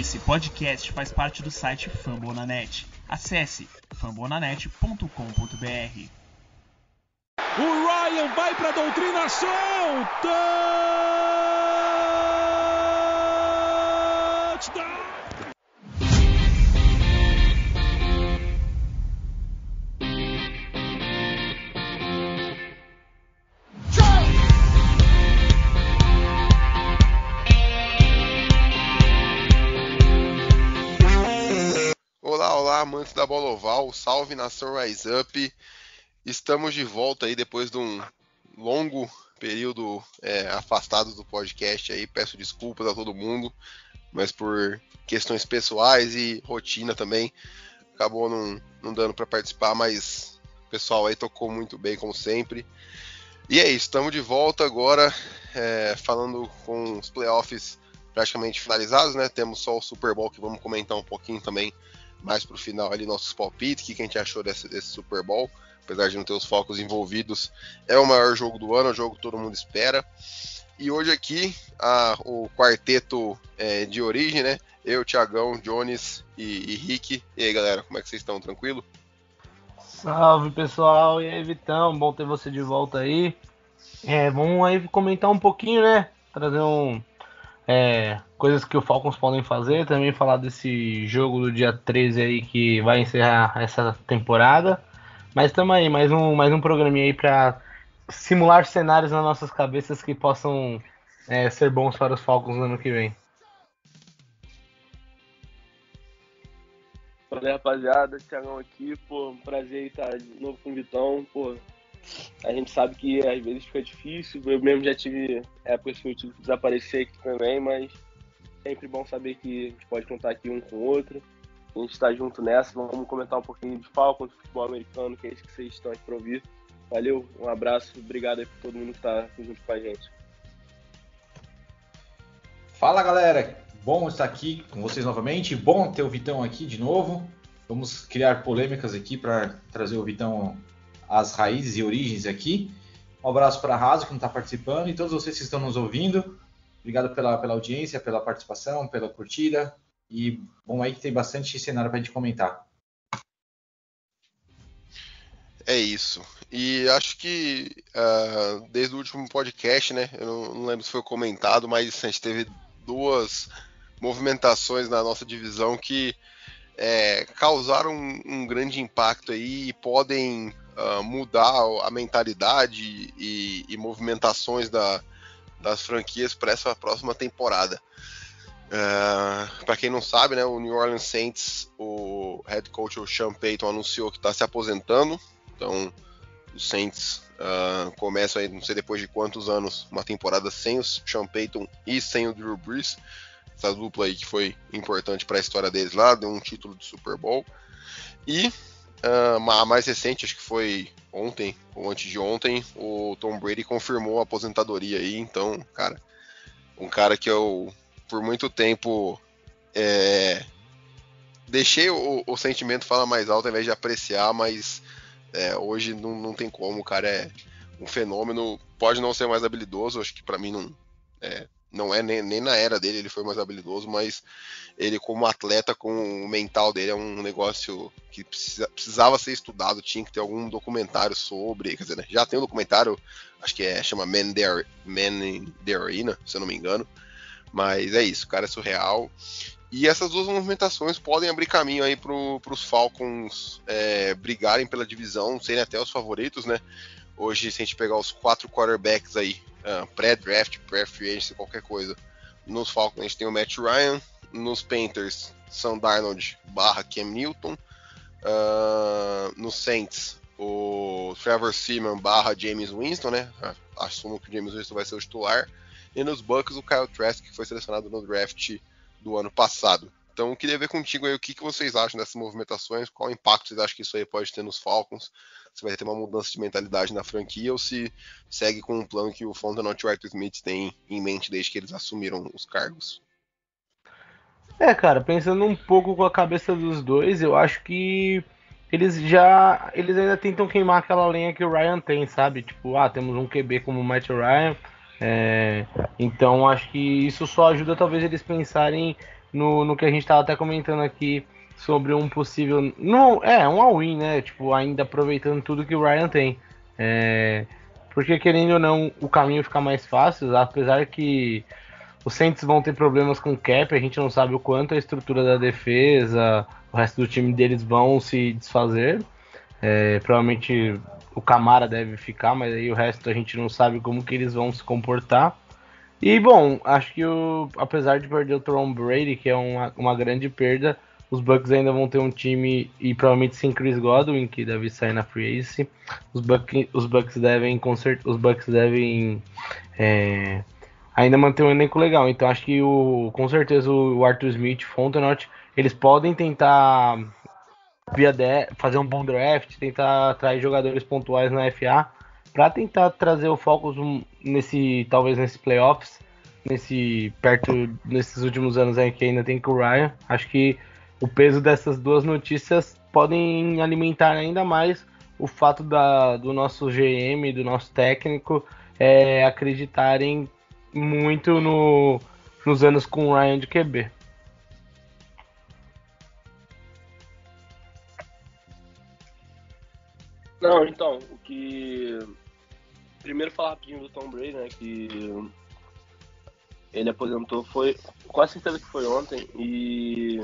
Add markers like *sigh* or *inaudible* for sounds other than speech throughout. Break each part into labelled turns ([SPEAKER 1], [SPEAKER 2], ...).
[SPEAKER 1] Esse podcast faz parte do site Fambonanet. Acesse fambonanet.com.br.
[SPEAKER 2] O Ryan vai para a doutrinação! Touchdown!
[SPEAKER 3] Bola oval, salve nação Rise Up. Estamos de volta aí depois de um longo período é, afastados do podcast aí. Peço desculpas a todo mundo, mas por questões pessoais e rotina também, acabou não, não dando para participar, mas o pessoal aí tocou muito bem, como sempre. E é isso, estamos de volta agora, é, falando com os playoffs praticamente finalizados, né? Temos só o Super Bowl que vamos comentar um pouquinho também mais pro final ali nossos palpites, o que, que a gente achou desse, desse Super Bowl, apesar de não ter os focos envolvidos. É o maior jogo do ano, é o jogo que todo mundo espera. E hoje aqui, a, o quarteto é, de origem, né? Eu, Thiagão, Jones e, e Rick. E aí, galera, como é que vocês estão? Tranquilo?
[SPEAKER 4] Salve pessoal, e aí Vitão, bom ter você de volta aí. É, vamos aí comentar um pouquinho, né? Trazer um, é, coisas que o Falcons podem fazer, também falar desse jogo do dia 13 aí que vai encerrar essa temporada. Mas estamos aí, mais um, mais um programinha aí para simular cenários nas nossas cabeças que possam é, ser bons para os Falcons no ano que vem.
[SPEAKER 5] Fala rapaziada, Thiagão aqui, pô, prazer estar de novo com o Vitão, pô, a gente sabe que às vezes fica difícil, eu mesmo já tive épocas que eu tive que desaparecer aqui também, mas sempre bom saber que a gente pode contar aqui um com o outro, a gente está junto nessa, vamos comentar um pouquinho de Falcons, de futebol americano, que é isso que vocês estão aqui para ouvir. Valeu, um abraço, obrigado aí por todo mundo que está junto com a gente.
[SPEAKER 6] Fala galera, bom estar aqui com vocês novamente, bom ter o Vitão aqui de novo. Vamos criar polêmicas aqui para trazer o Vitão às raízes e origens aqui. Um abraço para a Raso que não está participando e todos vocês que estão nos ouvindo. Obrigado pela, pela audiência, pela participação, pela curtida. E bom aí que tem bastante cenário para a gente comentar.
[SPEAKER 3] É isso. E acho que uh, desde o último podcast, né? Eu não, não, lembro se foi comentado, mas a gente teve duas movimentações na nossa divisão que é, causaram um, um, grande impacto aí e podem uh, mudar a mentalidade e, e movimentações da, das franquias para essa próxima temporada. Uh, para quem não sabe, né, o New Orleans Saints, o head coach o Sean Payton anunciou que está se aposentando. Então, os Saints uh, começam aí, não sei depois de quantos anos, uma temporada sem o Sean Payton e sem o Drew Brees. Essa dupla aí que foi importante para a história deles lá, deu um título de Super Bowl. E uh, a mais recente, acho que foi ontem ou antes de ontem, o Tom Brady confirmou a aposentadoria aí. Então, cara, um cara que eu por muito tempo é, deixei o, o, sentimento falar mais alto ao invés de apreciar, mas é, hoje não, não tem como, o cara é um fenômeno, pode não ser mais habilidoso, acho que para mim não é, não é nem, nem, na era dele ele foi mais habilidoso, mas ele como atleta, com o mental dele é um negócio que precisa, precisava ser estudado, tinha que ter algum documentário sobre, quer dizer, né, já tem um documentário, acho que é chama Man, the, Man in the Arena, se eu não me engano, mas é isso, o cara é surreal. E essas duas movimentações podem abrir caminho aí para os Falcons é, brigarem pela divisão, serem até os favoritos, né? Hoje, se a gente pegar os quatro quarterbacks aí, uh, pré-draft, pré-free agency, qualquer coisa, nos Falcons a gente tem o Matt Ryan, nos Panthers, Sam Darnold barra Cam Newton, uh, nos Saints, o Trevor Seaman barra James Winston, né? Assumo que o James Winston vai ser o titular. E nos Bucks, o Kyle Trask, que foi selecionado no draft do ano passado. Então, queria ver contigo aí o que, que vocês acham dessas movimentações, qual impacto vocês acham que isso aí pode ter nos Falcons, se vai ter uma mudança de mentalidade na franquia ou se segue com um plano que o Fontenot e o Arthur Smith têm em mente desde que eles assumiram os cargos.
[SPEAKER 4] É, cara, pensando um pouco com a cabeça dos dois, eu acho que eles já. Eles ainda tentam queimar aquela lenha que o Ryan tem, sabe? Tipo, ah, temos um QB como o Matt Ryan. É, então acho que isso só ajuda talvez eles pensarem no, no que a gente estava até comentando aqui sobre um possível. Não, é, um all-in, né? Tipo, ainda aproveitando tudo que o Ryan tem. É, porque querendo ou não, o caminho fica mais fácil, apesar que os Saints vão ter problemas com o cap, a gente não sabe o quanto a estrutura da defesa, o resto do time deles vão se desfazer. É, provavelmente o Camara deve ficar, mas aí o resto a gente não sabe como que eles vão se comportar. E bom, acho que o, apesar de perder o Tom Brady, que é uma, uma grande perda, os Bucks ainda vão ter um time e provavelmente sem Chris Godwin, que deve sair na free agency. Os Bucks, os Bucks devem os Bucks devem é, ainda manter um elenco legal. Então acho que o, com certeza o Arthur Smith, Fontenot, eles podem tentar via fazer um bom draft, tentar atrair jogadores pontuais na FA para tentar trazer o foco nesse talvez nesse playoffs, nesse perto nesses últimos anos aí que ainda tem com o Ryan. Acho que o peso dessas duas notícias podem alimentar ainda mais o fato da, do nosso GM, do nosso técnico é, acreditarem muito no, nos anos com o Ryan de QB.
[SPEAKER 5] Não, então, o que. Primeiro falar rapidinho do Tom Brady, né? Que ele aposentou foi. Quase certeza que foi ontem. E.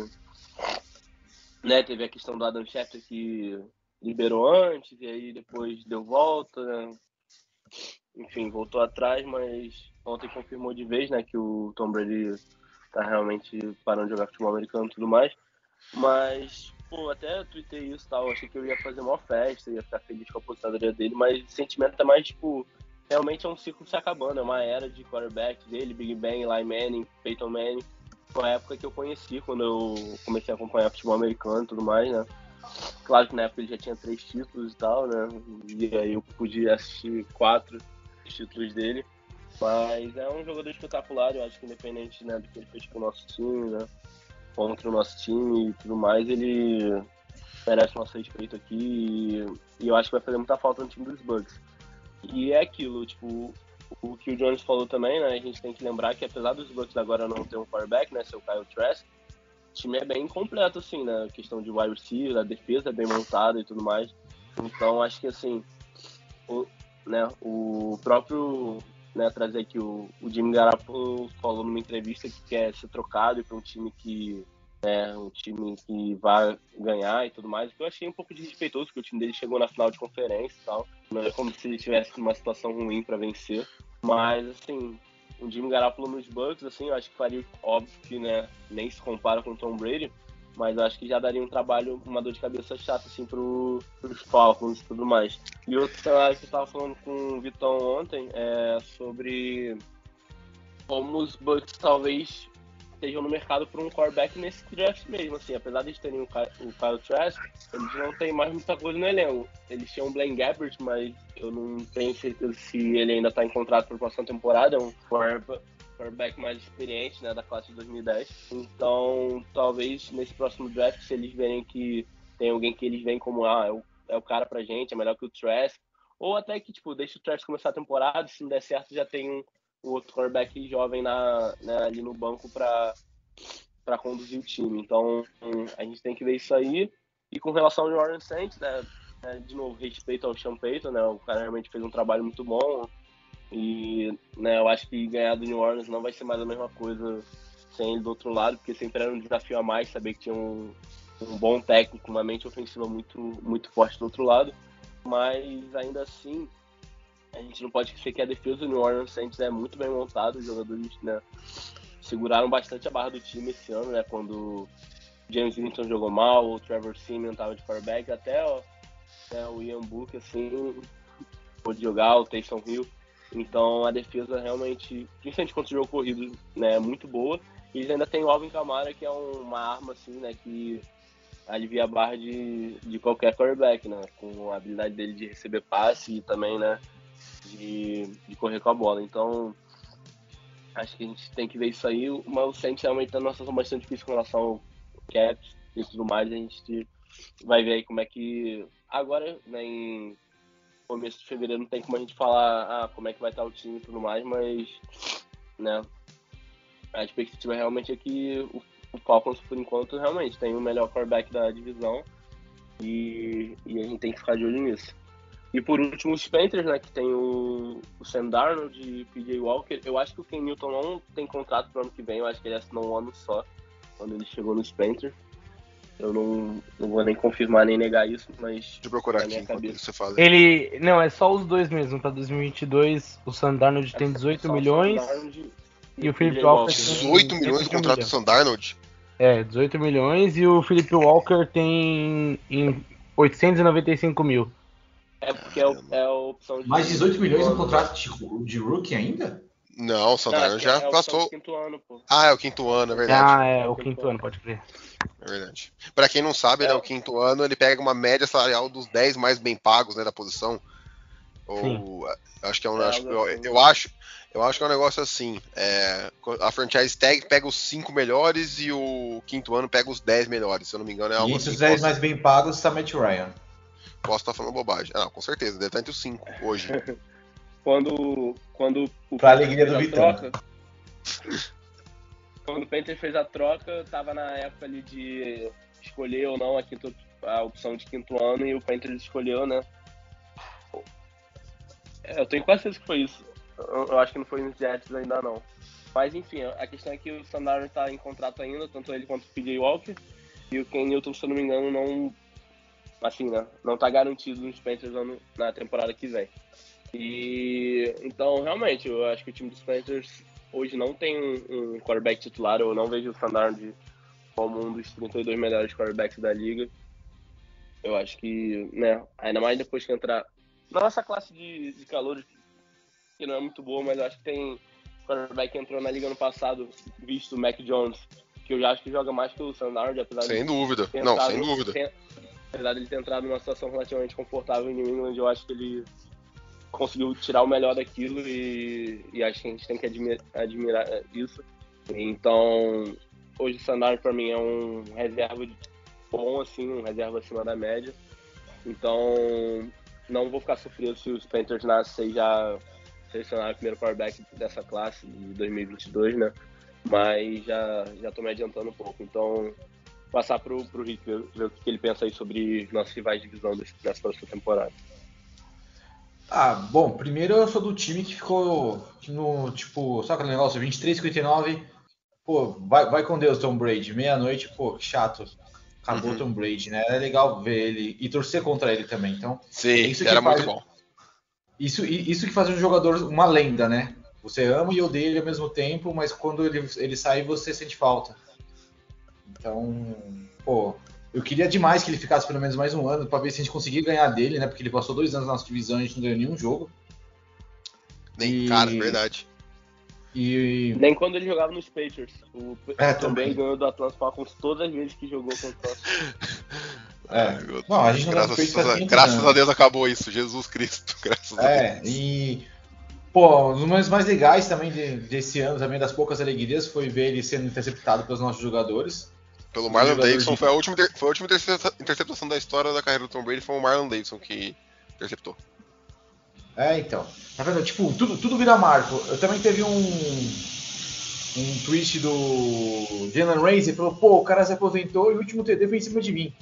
[SPEAKER 5] Né, teve a questão do Adam Schefter que liberou antes, e aí depois deu volta, né? Enfim, voltou atrás, mas ontem confirmou de vez, né, que o Tom Brady tá realmente parando de jogar futebol americano e tudo mais. Mas, pô, até tuitei isso e tal, achei que eu ia fazer uma festa, ia ficar feliz com a aposentadoria dele, mas o sentimento é mais, tipo, realmente é um ciclo se acabando, é uma era de quarterback dele, Big Ben, Eli Manning, Peyton Manning. Foi a época que eu conheci, quando eu comecei a acompanhar futebol americano e tudo mais, né. Claro que na época ele já tinha três títulos e tal, né, e aí eu podia assistir quatro títulos dele. Mas é um jogador espetacular, eu acho que independente né, do que ele fez com o nosso time, né? Contra o nosso time e tudo mais, ele merece nosso respeito aqui e, e eu acho que vai fazer muita falta no time dos Bucks. E é aquilo, tipo, o que o Jones falou também, né? A gente tem que lembrar que apesar dos Bucks agora não ter um quarterback, né? Seu Kyle Trask, o time é bem completo, assim, né? A questão de wide receiver, a defesa é bem montada e tudo mais. Então acho que assim, o, né, o próprio né, trazer aqui o, o Jimmy Garoppolo falou numa entrevista que quer ser trocado para um time que é um time que vai ganhar e tudo mais. Eu achei um pouco desrespeitoso, porque o time dele chegou na final de conferência e tal. Não é como se ele tivesse uma situação ruim para vencer. Mas, assim, o Jimmy Garoppolo nos Bucks, assim, eu acho que faria, óbvio que, né, nem se compara com o Tom Brady, mas eu acho que já daria um trabalho, uma dor de cabeça chata, assim, pro, pros Falcons e tudo mais. E outro cenário que eu tava falando com o Vitão ontem é sobre como os Bucks talvez estejam no mercado por um quarterback nesse draft mesmo, assim, apesar de terem o Kyle Trask, eles não têm mais muita coisa no elenco. Eles tinham o Blaine Gabbert, mas eu não tenho certeza se ele ainda está em contrato para a próxima temporada, é um quarterback mais experiente, né, da classe de 2010. Então, talvez nesse próximo draft, se eles verem que tem alguém que eles veem como, ah, é o, é o cara pra gente, é melhor que o Trask, ou até que, tipo, deixa o Trask começar a temporada, se não der certo, já tem um, um outro quarterback jovem na, né, ali no banco para conduzir o time. Então, a gente tem que ver isso aí. E com relação ao Jordan Saints, né, é, de novo, respeito ao Sean Payton, né, o cara realmente fez um trabalho muito bom, e né, eu acho que ganhar do New Orleans não vai ser mais a mesma coisa sem ele do outro lado, porque sempre era um desafio a mais saber que tinha um, um bom técnico, uma mente ofensiva muito, muito forte do outro lado. Mas ainda assim, a gente não pode esquecer que a defesa do New Orleans Saints é muito bem montada, os jogadores né, seguraram bastante a barra do time esse ano, né, quando James Winston jogou mal, o Trevor Simeon estava de quarterback, até ó, né, o Ian Book assim, pôde jogar, o Taysom Hill. Então a defesa realmente, principalmente contra o jogo corrido, né, é muito boa. E eles ainda tem o Alvin Kamara, que é uma arma assim, né, que alivia a barra de, de qualquer quarterback, né, com a habilidade dele de receber passe e também, né, de, de correr com a bola. Então, acho que a gente tem que ver isso aí. Mas o Saints realmente tá numa situação bastante difícil com relação ao caps e tudo mais. A gente vai ver aí como é que agora, né, em começo de fevereiro não tem como a gente falar ah, como é que vai estar o time e tudo mais, mas né, a expectativa realmente é que o Falcons, por enquanto, realmente tem o melhor quarterback da divisão e, e a gente tem que ficar de olho nisso. E por último, os Panthers, né, que tem o, o Sam Darnold e o PJ Walker. Eu acho que o Ken Newton não tem contrato pro ano que vem, eu acho que ele assinou um ano só quando ele chegou nos Panthers. Eu não, não vou nem confirmar nem negar isso, mas
[SPEAKER 3] Deixa eu procurar aqui
[SPEAKER 5] minha
[SPEAKER 3] enquanto
[SPEAKER 5] cabeça.
[SPEAKER 3] você fala.
[SPEAKER 4] Ele. Não, é só os dois mesmo. Pra 2022, o Sandarnold tem 18
[SPEAKER 5] Só o
[SPEAKER 4] milhões.
[SPEAKER 5] Sam Darnold
[SPEAKER 4] e o Philip
[SPEAKER 5] PJ
[SPEAKER 4] Walker
[SPEAKER 5] Walker.
[SPEAKER 4] tem-
[SPEAKER 3] 18 milhões de contrato do. Sam Darnold?
[SPEAKER 4] É, 18 milhões e o Philip Walker tem em 895 mil.
[SPEAKER 5] É porque é, o- é a opção de.
[SPEAKER 6] Mais 18 milhões no contrato de, de rookie ainda?
[SPEAKER 3] Não, o
[SPEAKER 5] Não,
[SPEAKER 3] Darnold
[SPEAKER 5] é- é
[SPEAKER 3] já passou.
[SPEAKER 5] ano, pô.
[SPEAKER 3] Ah, é o quinto ano, é verdade.
[SPEAKER 4] Ah, é, o quinto ano, pode crer.
[SPEAKER 3] É verdade. Pra quem não sabe,
[SPEAKER 5] É.
[SPEAKER 3] né, o quinto ano ele pega uma média salarial dos 10 mais bem pagos né, da posição. Ou
[SPEAKER 4] Sim.
[SPEAKER 3] acho que é um.
[SPEAKER 5] É
[SPEAKER 3] acho- eu,
[SPEAKER 5] assim.
[SPEAKER 3] eu acho. Eu acho que é um negócio assim. é, a franchise tag pega os 5 melhores e o quinto ano pega os 10 melhores. Se eu não me engano, é
[SPEAKER 6] e
[SPEAKER 3] algo
[SPEAKER 6] entre
[SPEAKER 3] assim.
[SPEAKER 6] os 10
[SPEAKER 3] posso,
[SPEAKER 6] mais bem pagos está Matt Ryan.
[SPEAKER 3] Posso estar falando bobagem. Ah, não, com certeza, deve estar entre os 5 hoje. *laughs*
[SPEAKER 5] Quando, quando o
[SPEAKER 6] Pra alegria do Vitão.
[SPEAKER 5] troca, *laughs* quando o Panthers fez a troca, tava na época ali de escolher ou não a, quinta, a opção de quinto ano e o Panthers escolheu, né? É, Eu tenho quase certeza que foi isso. Eu, eu acho que não foi nos Jets ainda não. Mas enfim, a questão é que o Standard tá em contrato ainda, tanto ele quanto o PJ Walker. E o Ken Newton, se eu não me engano, não. Assim, né? Não tá garantido nos Panthers ano- na temporada que vem. E então, realmente, eu acho que o time dos Panthers hoje não tem um, um quarterback titular. Eu não vejo o Standard como um dos 32 melhores quarterbacks da liga. Eu acho que, né, ainda mais depois que entrar na nossa classe de, de calores, que não é muito boa, mas eu acho que tem quarterback que entrou na liga ano passado, visto o Mac Jones, que eu já acho que joga mais que o Standard, apesar
[SPEAKER 3] sem
[SPEAKER 5] de
[SPEAKER 3] dúvida. Não, sem dúvida.
[SPEAKER 5] ter- apesar de ele ter entrado numa situação relativamente confortável em New England, eu acho que ele conseguiu tirar o melhor daquilo e, e acho que a gente tem que admi- admirar isso. Então, hoje o Sandar para mim é um reserva bom, assim, um reserva acima da média. Então, não vou ficar surpreso se os Panthers na 6 já selecionaram o primeiro quarterback dessa classe de 2022, né? Mas já, já tô me adiantando um pouco. Então, passar pro, pro Rick ver, ver o que ele pensa aí sobre nossos rivais de divisão desse, dessa próxima temporada.
[SPEAKER 6] Ah, bom, primeiro eu sou do time que ficou no, tipo, sabe aquele negócio, 23, 59, pô, vai, vai com Deus, Tom Brady, meia-noite, pô, que chato, acabou
[SPEAKER 3] Uhum.
[SPEAKER 6] Tom Brady, né, é legal ver ele e torcer contra ele também, então,
[SPEAKER 3] Sim,
[SPEAKER 6] Isso que
[SPEAKER 3] era
[SPEAKER 6] faz-
[SPEAKER 3] muito bom.
[SPEAKER 6] isso, isso que faz um jogador uma lenda, né, você ama e odeia ele ao mesmo tempo, mas quando ele, ele sai, você sente falta. Então, pô, eu queria demais que ele ficasse pelo menos mais um ano pra ver se a gente conseguia ganhar dele, né, porque ele passou dois anos na nossa divisão e a gente não ganhou nenhum jogo.
[SPEAKER 3] Nem,
[SPEAKER 6] E-
[SPEAKER 3] Cara, verdade.
[SPEAKER 6] E
[SPEAKER 5] Nem quando ele jogava nos Patriots. O
[SPEAKER 6] É,
[SPEAKER 5] também
[SPEAKER 6] também.
[SPEAKER 5] ganhou do Atlanta Falcons todas as vezes que jogou contra os *laughs*
[SPEAKER 6] É. Não, a gente não
[SPEAKER 3] graças,
[SPEAKER 6] fez faz
[SPEAKER 3] a,
[SPEAKER 6] tempo,
[SPEAKER 3] graças
[SPEAKER 6] né?
[SPEAKER 3] a Deus acabou isso, Jesus Cristo. *laughs* Graças a Deus.
[SPEAKER 6] É, e. Pô, um dos momentos mais legais também de- desse ano, também das poucas alegrias, foi ver ele sendo interceptado pelos nossos jogadores.
[SPEAKER 3] Pelo Marlon Davidson,
[SPEAKER 6] de-
[SPEAKER 3] foi a última, foi a última intercepta- interceptação da história da carreira do Tom Brady, foi o Marlon Davidson que interceptou.
[SPEAKER 6] É, então. Tá vendo? Tipo, tudo, tudo vira marco. Eu também teve um. Um tweet do Jalen Ramsey falou: pô, o cara se aposentou e o último TD foi em cima de mim.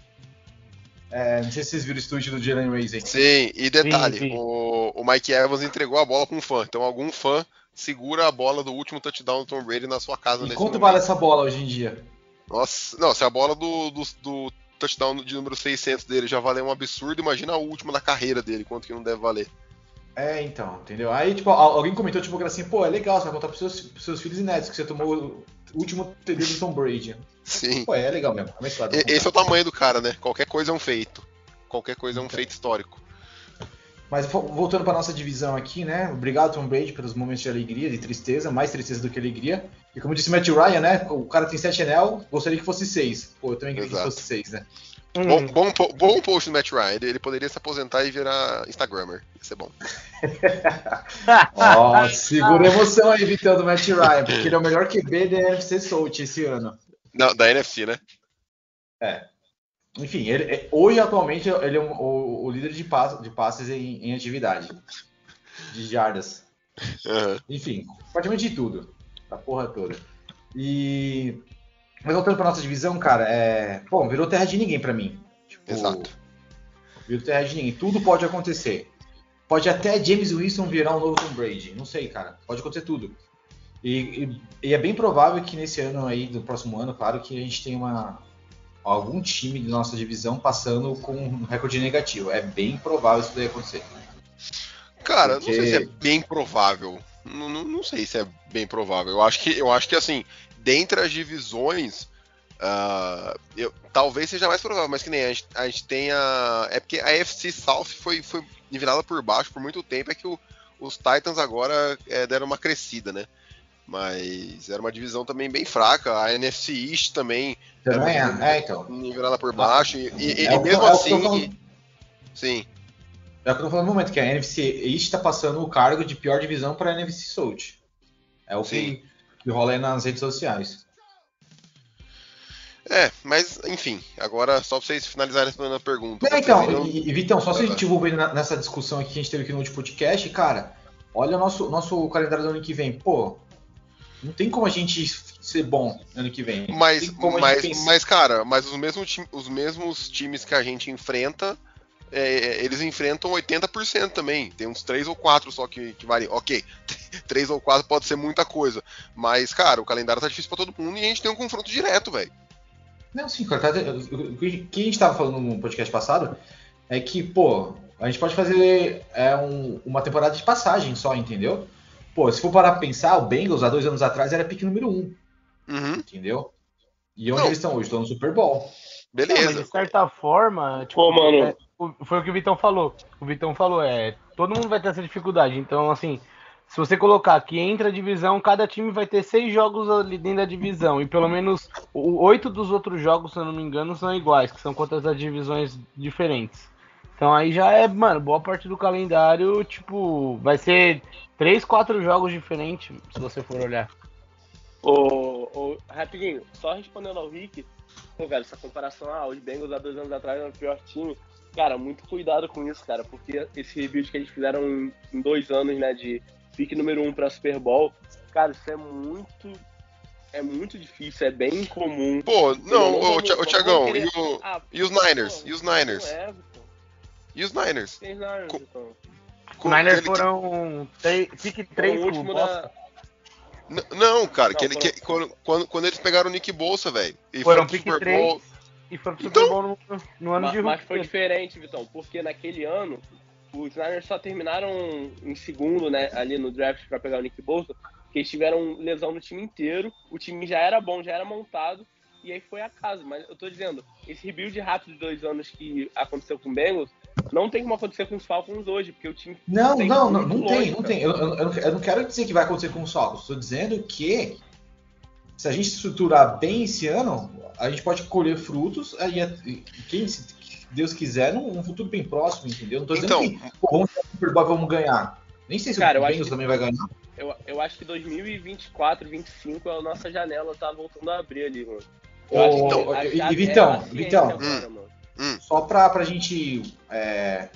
[SPEAKER 6] É, não sei se vocês viram esse tweet do Jalen Ramsey.
[SPEAKER 3] Sim, e detalhe,
[SPEAKER 4] Sim, sim.
[SPEAKER 3] O, o Mike Evans entregou a bola para um fã. Então algum fã segura a bola do último touchdown do Tom Brady na sua casa
[SPEAKER 6] E
[SPEAKER 3] nesse
[SPEAKER 6] quanto
[SPEAKER 3] momento.
[SPEAKER 6] vale essa bola hoje em dia?
[SPEAKER 3] Nossa, não, se a bola do, do, do touchdown de número 600 dele já valeu um absurdo, imagina a última da carreira dele, quanto que não deve valer.
[SPEAKER 6] É, então, entendeu? Aí, tipo, al- alguém comentou, tipo, assim, pô, é legal, você vai contar pros seus, pros seus filhos e netos que você tomou o último TD do Tom Brady.
[SPEAKER 3] Sim.
[SPEAKER 6] Pô, é legal mesmo. É.
[SPEAKER 3] E- Esse é o tamanho do cara, né? Qualquer coisa é um feito. Qualquer coisa é um feito histórico.
[SPEAKER 6] Mas vo- voltando pra nossa divisão aqui, né? Obrigado, Tom Brady, pelos momentos de alegria, de tristeza, mais tristeza do que alegria. E como disse Matt Ryan, né? O cara tem 7 anel, gostaria que fosse 6. Pô, eu também queria
[SPEAKER 3] Exato.
[SPEAKER 6] que fosse 6, né?
[SPEAKER 3] Bom,
[SPEAKER 4] Hum,
[SPEAKER 3] bom, bom post do Matt Ryan. Ele, poderia se aposentar e virar Instagrammer. Isso é bom. *laughs*
[SPEAKER 6] Ó, segura a emoção aí, Vitão, do Matt Ryan, porque ele é o melhor QB da NFC Soult esse ano.
[SPEAKER 3] Não, da NFC, né?
[SPEAKER 6] Enfim, ele, é- hoje, atualmente, ele é o, o- o líder de, pass, de passes em, em atividade. De jardas.
[SPEAKER 3] Aham.
[SPEAKER 6] Enfim, praticamente de tudo. Da porra toda. E. Mas voltando pra nossa divisão, cara, é. Bom, virou terra de ninguém pra mim. Tipo,
[SPEAKER 3] Exato.
[SPEAKER 6] Virou terra de ninguém. Tudo pode acontecer. Pode até James Wilson virar um novo Tom Brady. Não sei, cara. Pode acontecer tudo. E, e- e é bem provável que nesse ano aí, do próximo ano, claro, que a gente tenha uma, algum time da nossa divisão passando com um recorde negativo. É bem provável isso daí acontecer.
[SPEAKER 3] Cara,
[SPEAKER 6] Porque-
[SPEAKER 3] não sei se é bem provável. Não, não, não sei se é bem provável. Eu acho que, eu acho que assim, dentre as divisões, ah, eu- talvez seja mais provável, mas que nem a gente, a gente tem a. É porque a FC South foi, foi nivelada por baixo por muito tempo, é que o- os Titans agora é, deram uma crescida, né? Mas era uma divisão também bem fraca. A NFC East também
[SPEAKER 6] Também
[SPEAKER 3] É,
[SPEAKER 6] é, é, então.
[SPEAKER 3] nivelada por baixo. E, e- e
[SPEAKER 6] É que-
[SPEAKER 3] mesmo
[SPEAKER 6] é que
[SPEAKER 3] assim.
[SPEAKER 6] falando.
[SPEAKER 3] Sim.
[SPEAKER 6] É o que eu tô falando no momento, que a NFC East está passando o cargo de pior divisão para a NFC South. É o
[SPEAKER 3] Sim.
[SPEAKER 6] que, que rola aí nas redes sociais.
[SPEAKER 3] É, mas enfim, agora só pra vocês finalizarem respondendo a pergunta.
[SPEAKER 6] É, então,
[SPEAKER 3] iriam-
[SPEAKER 6] e, e, Vitão, só se a gente envolver na- nessa discussão aqui que a gente teve aqui no último podcast, cara, olha o nosso, nosso calendário do ano que vem. Pô, não tem como a gente ser bom ano que vem.
[SPEAKER 3] Mas, mas, mas, cara, mas os mesmos, os mesmos times que a gente enfrenta, é, eles enfrentam 80% também. Tem uns 3 ou 4 só que, que variam. Ok, *laughs* 3 ou 4 pode ser muita coisa. Mas, cara, o calendário tá difícil pra todo mundo e a gente tem um confronto direto, velho.
[SPEAKER 6] Não, sim, cara. tá- O que a gente tava falando no podcast passado é que, pô, a gente pode fazer é, um- uma temporada de passagem só, entendeu? Pô, se for parar pra pensar, o Bengals há dois anos atrás era pick número um,
[SPEAKER 3] Uhum,
[SPEAKER 6] entendeu? E onde
[SPEAKER 3] Não.
[SPEAKER 6] eles estão hoje? Estão no Super Bowl.
[SPEAKER 4] Não, mas
[SPEAKER 3] beleza.
[SPEAKER 4] de certa forma, tipo,
[SPEAKER 5] Pô, mano.
[SPEAKER 4] é, foi o que o Vitão falou. O Vitão falou, é, todo mundo vai ter essa dificuldade. Então, assim, se você colocar que entra a divisão, cada time vai ter seis jogos ali dentro da divisão. E pelo menos oito dos outros jogos, se eu não me engano, são iguais, que são contra as divisões diferentes. Então aí já é, mano, boa parte do calendário, tipo, vai ser três, quatro jogos diferentes, se você for olhar.
[SPEAKER 5] Ô, ô, rapidinho, só respondendo ao Rick, pô, cara, essa comparação, ah, os Bengals há dois anos atrás eram o pior time. Cara, muito cuidado com isso, cara, porque esse rebuild que eles fizeram em, em dois anos, né, de pique número um pra Super Bowl, cara, isso é muito. É muito difícil, é bem incomum.
[SPEAKER 3] Pô, não,
[SPEAKER 5] Não
[SPEAKER 3] ô,
[SPEAKER 5] não vamos querer-
[SPEAKER 3] e, o-
[SPEAKER 5] Ah,
[SPEAKER 3] e os Niners?
[SPEAKER 5] pô,
[SPEAKER 3] E os Niners?
[SPEAKER 5] Não é.
[SPEAKER 3] E os Niners?
[SPEAKER 5] Tem Niners,
[SPEAKER 3] Co-
[SPEAKER 5] então.
[SPEAKER 4] Os Niners foram três- pique
[SPEAKER 5] Foi
[SPEAKER 4] 3
[SPEAKER 5] o
[SPEAKER 4] pro
[SPEAKER 5] último da.
[SPEAKER 3] Não, cara,
[SPEAKER 5] Não,
[SPEAKER 3] que ele,
[SPEAKER 5] foram-
[SPEAKER 3] que- quando, quando, quando eles pegaram o Nick Bolsa, velho. E
[SPEAKER 4] Foram
[SPEAKER 3] pro
[SPEAKER 4] pique
[SPEAKER 3] Super
[SPEAKER 4] 3
[SPEAKER 3] Bowl.
[SPEAKER 4] e foram pro
[SPEAKER 3] Então-
[SPEAKER 4] Super Bowl no, no ano
[SPEAKER 5] Ma-
[SPEAKER 4] de
[SPEAKER 5] Mas, foi diferente, Vitão, porque naquele ano os Niners só terminaram em segundo, né, ali no draft pra pegar o Nick Bolsa, porque eles tiveram lesão no time inteiro, o time já era bom, já era montado, e aí foi a casa. Mas eu tô dizendo, esse rebuild rápido de dois anos que aconteceu com o Bengals, não tem como acontecer com os Falcons hoje, porque o time
[SPEAKER 6] Não,
[SPEAKER 5] tem
[SPEAKER 6] não, não, não tem, não
[SPEAKER 5] cara.
[SPEAKER 6] tem. Eu, eu- eu não- quero dizer que vai acontecer com os Falcons. Estou dizendo que se a gente estruturar bem esse ano, a gente pode colher frutos. Aí, é- quem se Deus quiser, num, num futuro bem próximo, entendeu? Não tô dizendo
[SPEAKER 3] Então-
[SPEAKER 6] que pô, vamos Super Bowl vamos ganhar. Nem sei se
[SPEAKER 5] Cara,
[SPEAKER 6] o Bengals também vai ganhar.
[SPEAKER 5] Eu, eu acho que 2024, 2025 a nossa janela tá voltando a abrir ali, mano. Eu
[SPEAKER 6] Ô,
[SPEAKER 5] acho que
[SPEAKER 6] ô,
[SPEAKER 5] a
[SPEAKER 6] e-
[SPEAKER 5] chave
[SPEAKER 6] e Vitão,
[SPEAKER 5] é
[SPEAKER 6] Vitão.
[SPEAKER 5] agora, mano.
[SPEAKER 6] Só pra, pra gente é,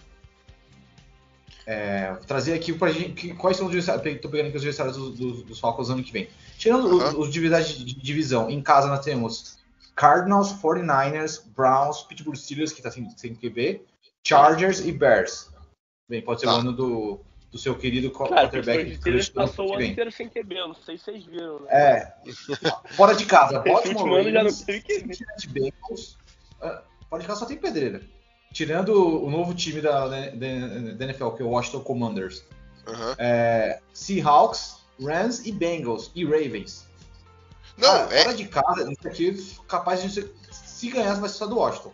[SPEAKER 6] é, trazer aqui pra gente, que- quais são os adversários. Tô pegando aqui os adversários dos, dos, dos Falcons ano que vem. Tirando os- os, divisões de de divisão, em casa nós temos Cardinals, 49ers, Browns, Pittsburgh Steelers, que tá sem, sem QB, Chargers e Bears. Bem, pode ser
[SPEAKER 3] Tá.
[SPEAKER 6] o ano do, do seu querido
[SPEAKER 5] Cara, o
[SPEAKER 6] quarterback.
[SPEAKER 5] Pittsburgh Steelers passou o ano inteiro sem QB, eu não sei se vocês viram, né?
[SPEAKER 6] É, *laughs* fora de casa, Baltimore
[SPEAKER 5] último ano já não
[SPEAKER 6] Ravens. Cincinnati Bengals, ah, fora de casa só tem pedreira. Tirando o novo time da, da, da NFL, que é o Washington Commanders.
[SPEAKER 3] Aham.
[SPEAKER 6] É, Seahawks, Rams e Bengals e Ravens.
[SPEAKER 3] Não,
[SPEAKER 6] Cara,
[SPEAKER 3] é,
[SPEAKER 6] fora de casa, isso aqui é capaz de ser, se ganhar, vai ser só do Washington.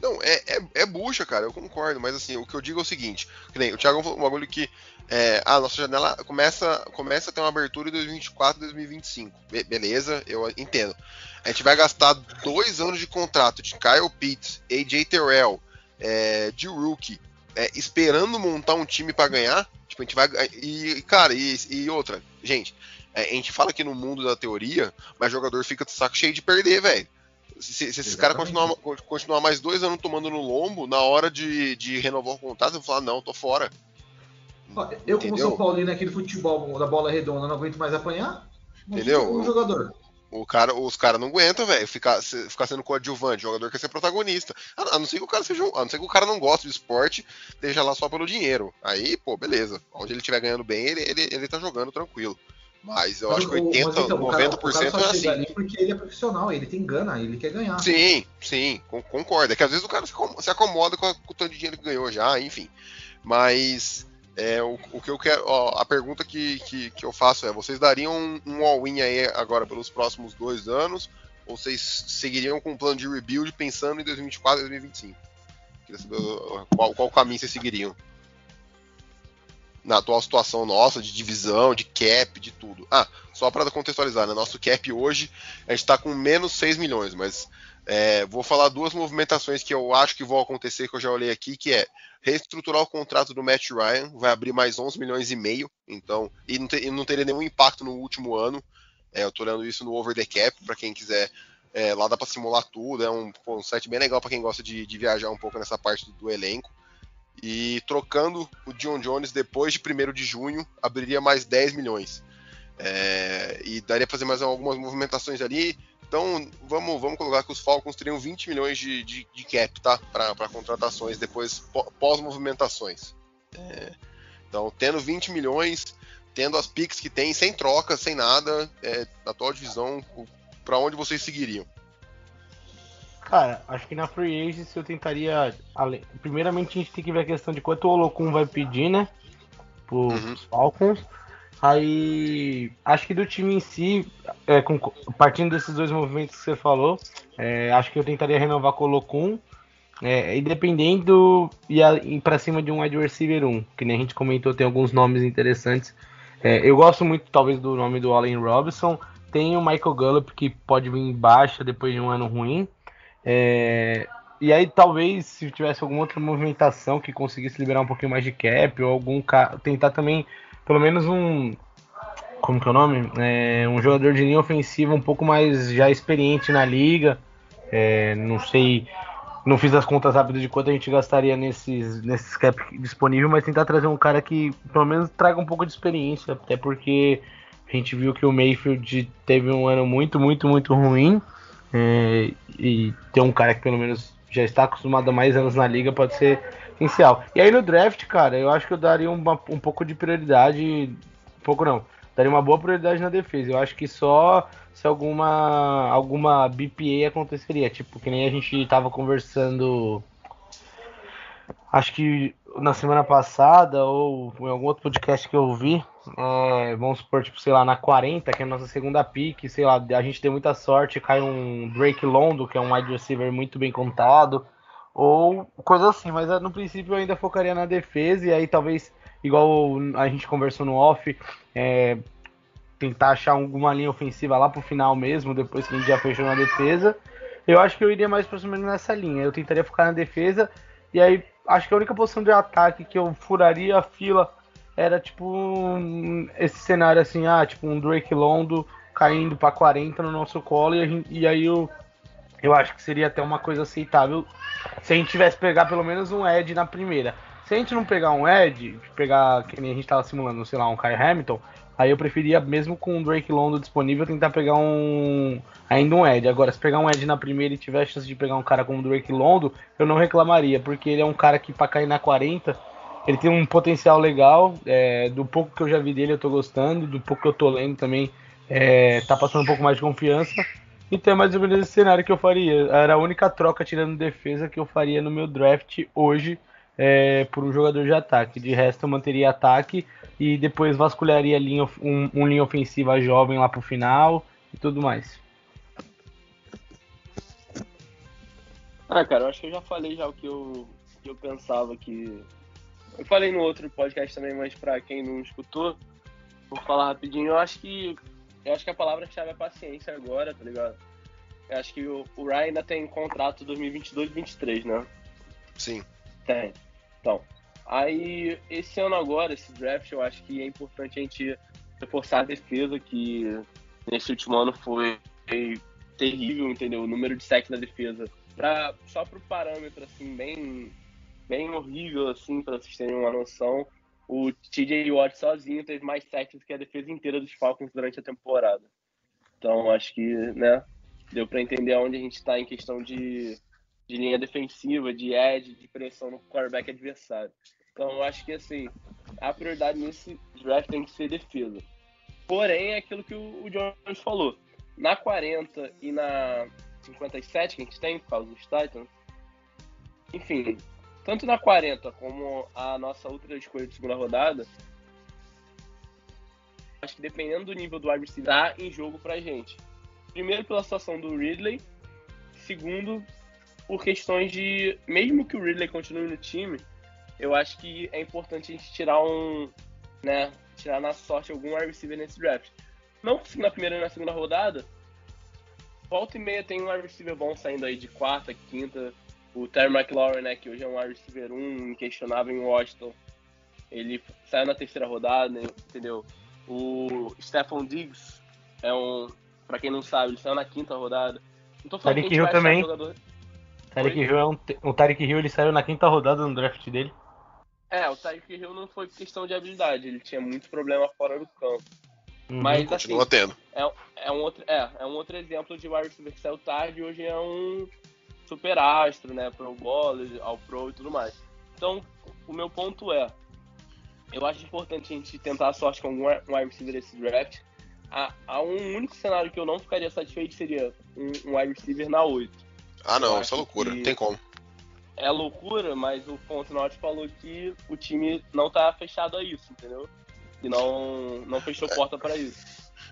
[SPEAKER 3] Não, é, é, é bucha, cara, eu concordo, mas assim, o que eu digo é o seguinte, nem, o Thiago falou um bagulho que é, a nossa janela começa, começa a ter uma abertura em 2024 2025. Be- beleza, eu entendo. A gente vai gastar dois anos de contrato de Kyle Pitts, AJ Terrell, é, de rookie, é, esperando montar um time pra ganhar. Tipo, a gente vai. E, cara, e, e outra, gente, é, a gente fala aqui no mundo da teoria, mas jogador fica de saco cheio de perder, velho. Se, se esses caras continuar, continuar mais dois anos tomando no lombo, na hora de, de renovar o contrato, eu vou falar, não, tô fora.
[SPEAKER 6] Eu, como
[SPEAKER 3] Entendeu?
[SPEAKER 6] São Paulino aqui do futebol da bola redonda, não aguento mais apanhar.
[SPEAKER 3] Entendeu?
[SPEAKER 6] O jogador.
[SPEAKER 3] O cara, os caras não aguentam, velho, ficar, ficar sendo coadjuvante. O jogador quer ser protagonista. A, não ser que o cara seja um, A não ser que o cara não goste do esporte, esteja lá só pelo dinheiro. Aí, pô, beleza. Onde ele estiver ganhando bem, ele, ele, ele tá jogando tranquilo. Mas eu
[SPEAKER 6] Mas
[SPEAKER 3] acho que
[SPEAKER 6] o-
[SPEAKER 3] 80,
[SPEAKER 6] mas então, o cara-
[SPEAKER 3] 90%
[SPEAKER 6] o cara
[SPEAKER 3] é assim.
[SPEAKER 6] ali porque ele é profissional, ele tem gana, ele quer ganhar.
[SPEAKER 3] Sim, sim, con- concordo. É que às vezes o cara se acom- se acomoda com o tanto de dinheiro que ganhou já, enfim. Mas é, o, o que eu quero. ó, a pergunta que, que, que eu faço é: vocês dariam um, um all-in aí agora pelos próximos dois anos? Ou vocês seguiriam com um plano de rebuild pensando em 2024 e 2025? Queria saber qual, qual caminho vocês seguiriam. Na atual situação nossa, de divisão, de cap, de tudo. Ah, só para contextualizar, né? Nosso cap hoje, a gente está com menos 6 milhões, mas é, vou falar duas movimentações que eu acho que vão acontecer, que eu já olhei aqui, que é reestruturar o contrato do Matt Ryan, vai abrir mais 11 milhões e meio, então, e não, ter- e não teria nenhum impacto no último ano. É, eu tô olhando isso no Over the Cap, para quem quiser, é, lá dá para simular tudo, é um, pô, um site bem legal para quem gosta de, de viajar um pouco nessa parte do, do elenco. E trocando o John Jones depois de 1 de junho, abriria mais 10 milhões. É, e daria para fazer mais algumas movimentações ali. Então, vamos, vamos colocar que os Falcons teriam 20 milhões de, de, de cap, tá? Para contratações depois, pó- pós-movimentações. É, então, tendo 20 milhões, tendo as picks que tem, sem troca, sem nada, é, na atual divisão, para onde vocês seguiriam?
[SPEAKER 4] Cara, acho que na Free Agents eu tentaria. Primeiramente a gente tem que ver a questão de quanto o Olocum vai pedir, né? Pros
[SPEAKER 3] Uhum.
[SPEAKER 4] Falcons. Aí acho que do time em si, é, com- partindo desses dois movimentos que você falou, é, acho que eu tentaria renovar com o Olocum. É, e dependendo, ir pra cima de um wide receiver 1, que nem a gente comentou, tem alguns nomes interessantes. É, eu gosto muito, talvez, do nome do Allen Robinson. Tem o Michael Gallup, que pode vir em baixa depois de um ano ruim. É, e aí, talvez, se tivesse alguma outra movimentação que conseguisse liberar um pouquinho mais de cap, ou algum tentar também, pelo menos um. Como que é o nome? É, um jogador de linha ofensiva um pouco mais já experiente na liga. É, não sei. Não fiz as contas rápidas de quanto a gente gastaria nesses, nesses cap disponível, mas tentar trazer um cara que pelo menos traga um pouco de experiência, até porque a gente viu que o Mayfield teve um ano muito, muito, muito ruim. É, e ter um cara que pelo menos já está acostumado a mais anos na liga pode ser essencial. E aí no draft, cara, eu acho que eu daria uma- um pouco de prioridade. Um pouco não. Daria uma boa prioridade na defesa. Eu acho que só se alguma alguma BPA aconteceria. Tipo, que nem a gente tava conversando. Acho que na semana passada, ou em algum outro podcast que eu vi, é, vamos supor, tipo, sei lá, na 40, que é a nossa segunda pick, sei lá, a gente tem muita sorte, cai um Drake Londo, que é um wide receiver muito bem contado, ou coisa assim, mas eh, no princípio eu ainda focaria na defesa, e aí talvez, igual a gente conversou no off, é, tentar achar alguma linha ofensiva lá pro final mesmo, depois que a gente já fechou na defesa. Eu acho que eu iria mais menos nessa linha. Eu tentaria focar na defesa, e aí acho que a única posição de ataque que eu furaria a fila era tipo um- esse cenário assim, ah, tipo um Drake Londo caindo para 40 no nosso colo e, gente- e aí eu, eu acho que seria até uma coisa aceitável se a gente tivesse pegar pelo menos um Ed na primeira. Se a gente não pegar um Ed, pegar que nem a gente tava simulando, sei lá, um Kyle Hamilton, aí eu preferia mesmo com o Drake Londo disponível tentar pegar um ainda um Ed. Agora, se pegar um Ed na primeira e tiver a chance de pegar um cara como o Drake Londo, eu não reclamaria, porque ele é um cara que para cair na 40 ele tem um potencial legal. é, do pouco que eu já vi dele, eu tô gostando. Do pouco que eu tô lendo também, é, tá passando um pouco mais de confiança. Então é mais ou menos esse cenário que eu faria. Era a única troca tirando defesa que eu faria no meu draft hoje é, por um jogador de ataque. De resto, eu manteria ataque e depois vasculharia linha, um, um linha ofensiva jovem lá pro final e tudo mais.
[SPEAKER 5] Ah, cara, eu acho que eu já falei já o que eu, que eu pensava que. Eu falei no outro podcast também, mas pra quem não escutou, vou falar rapidinho. Eu acho que. Eu acho que a palavra-chave é paciência agora, tá ligado? Eu acho que o, o Ryan ainda tem contrato 2022-23, né?
[SPEAKER 3] Sim.
[SPEAKER 5] Tem. Então, aí esse ano agora, esse draft, eu acho que é importante a gente reforçar a defesa, que nesse último ano foi terrível, entendeu? O número de sacks da defesa. Pra, só pro parâmetro, assim, bem, bem horrível, assim, pra vocês terem uma noção, o TJ Watt sozinho teve mais sacks que a defesa inteira dos Falcons durante a temporada. Então acho que, né, deu para entender onde a gente está em questão de, de linha defensiva, de edge, de pressão no quarterback adversário. Então acho que assim, a prioridade nesse draft tem que ser defesa. Porém, é aquilo que o, o Jones falou. Na 40 e na 57 que a gente tem, por causa dos Titans, enfim, tanto na 40 como a nossa outra escolha de segunda rodada, acho que dependendo do nível do wide tá em jogo pra gente. Primeiro pela situação do Ridley, segundo por questões de, mesmo que o Ridley continue no time, eu acho que é importante a gente tirar um, né, tirar na sorte algum wide receiver nesse draft. Não na primeira e na segunda rodada, volta e meia tem um wide receiver bom saindo aí de quarta, quinta, o Terry McLaurin, né, que hoje é um wide receiver 1, inquestionável em Washington, ele saiu na terceira rodada, né, entendeu? O Stephon Diggs é um, pra quem não sabe, ele saiu na quinta rodada. Não tô falando
[SPEAKER 4] Tyreek
[SPEAKER 5] que
[SPEAKER 4] Hill também.
[SPEAKER 5] jogador- Oi?
[SPEAKER 4] Hill é um, o Tyreek Hill ele saiu na quinta rodada no draft dele.
[SPEAKER 5] É, o Tyreek Hill não foi questão de habilidade, ele tinha muito problema fora do campo.
[SPEAKER 4] Uhum.
[SPEAKER 5] Mas assim,
[SPEAKER 3] tendo.
[SPEAKER 5] é um outro, é, é um outro exemplo de wide receiver que saiu tarde e hoje é um super astro, né, pro bowler, ao pro e tudo mais. Então, o meu ponto é, eu acho importante a gente tentar a sorte com um wide receiver desse draft. Há, há um único cenário que eu não ficaria satisfeito seria um, um wide receiver na 8.
[SPEAKER 3] Ah, não, isso é loucura. Não tem como.
[SPEAKER 5] É loucura, mas o Fontenot falou que o time não tá fechado a isso, entendeu? Que não, não fechou porta pra isso.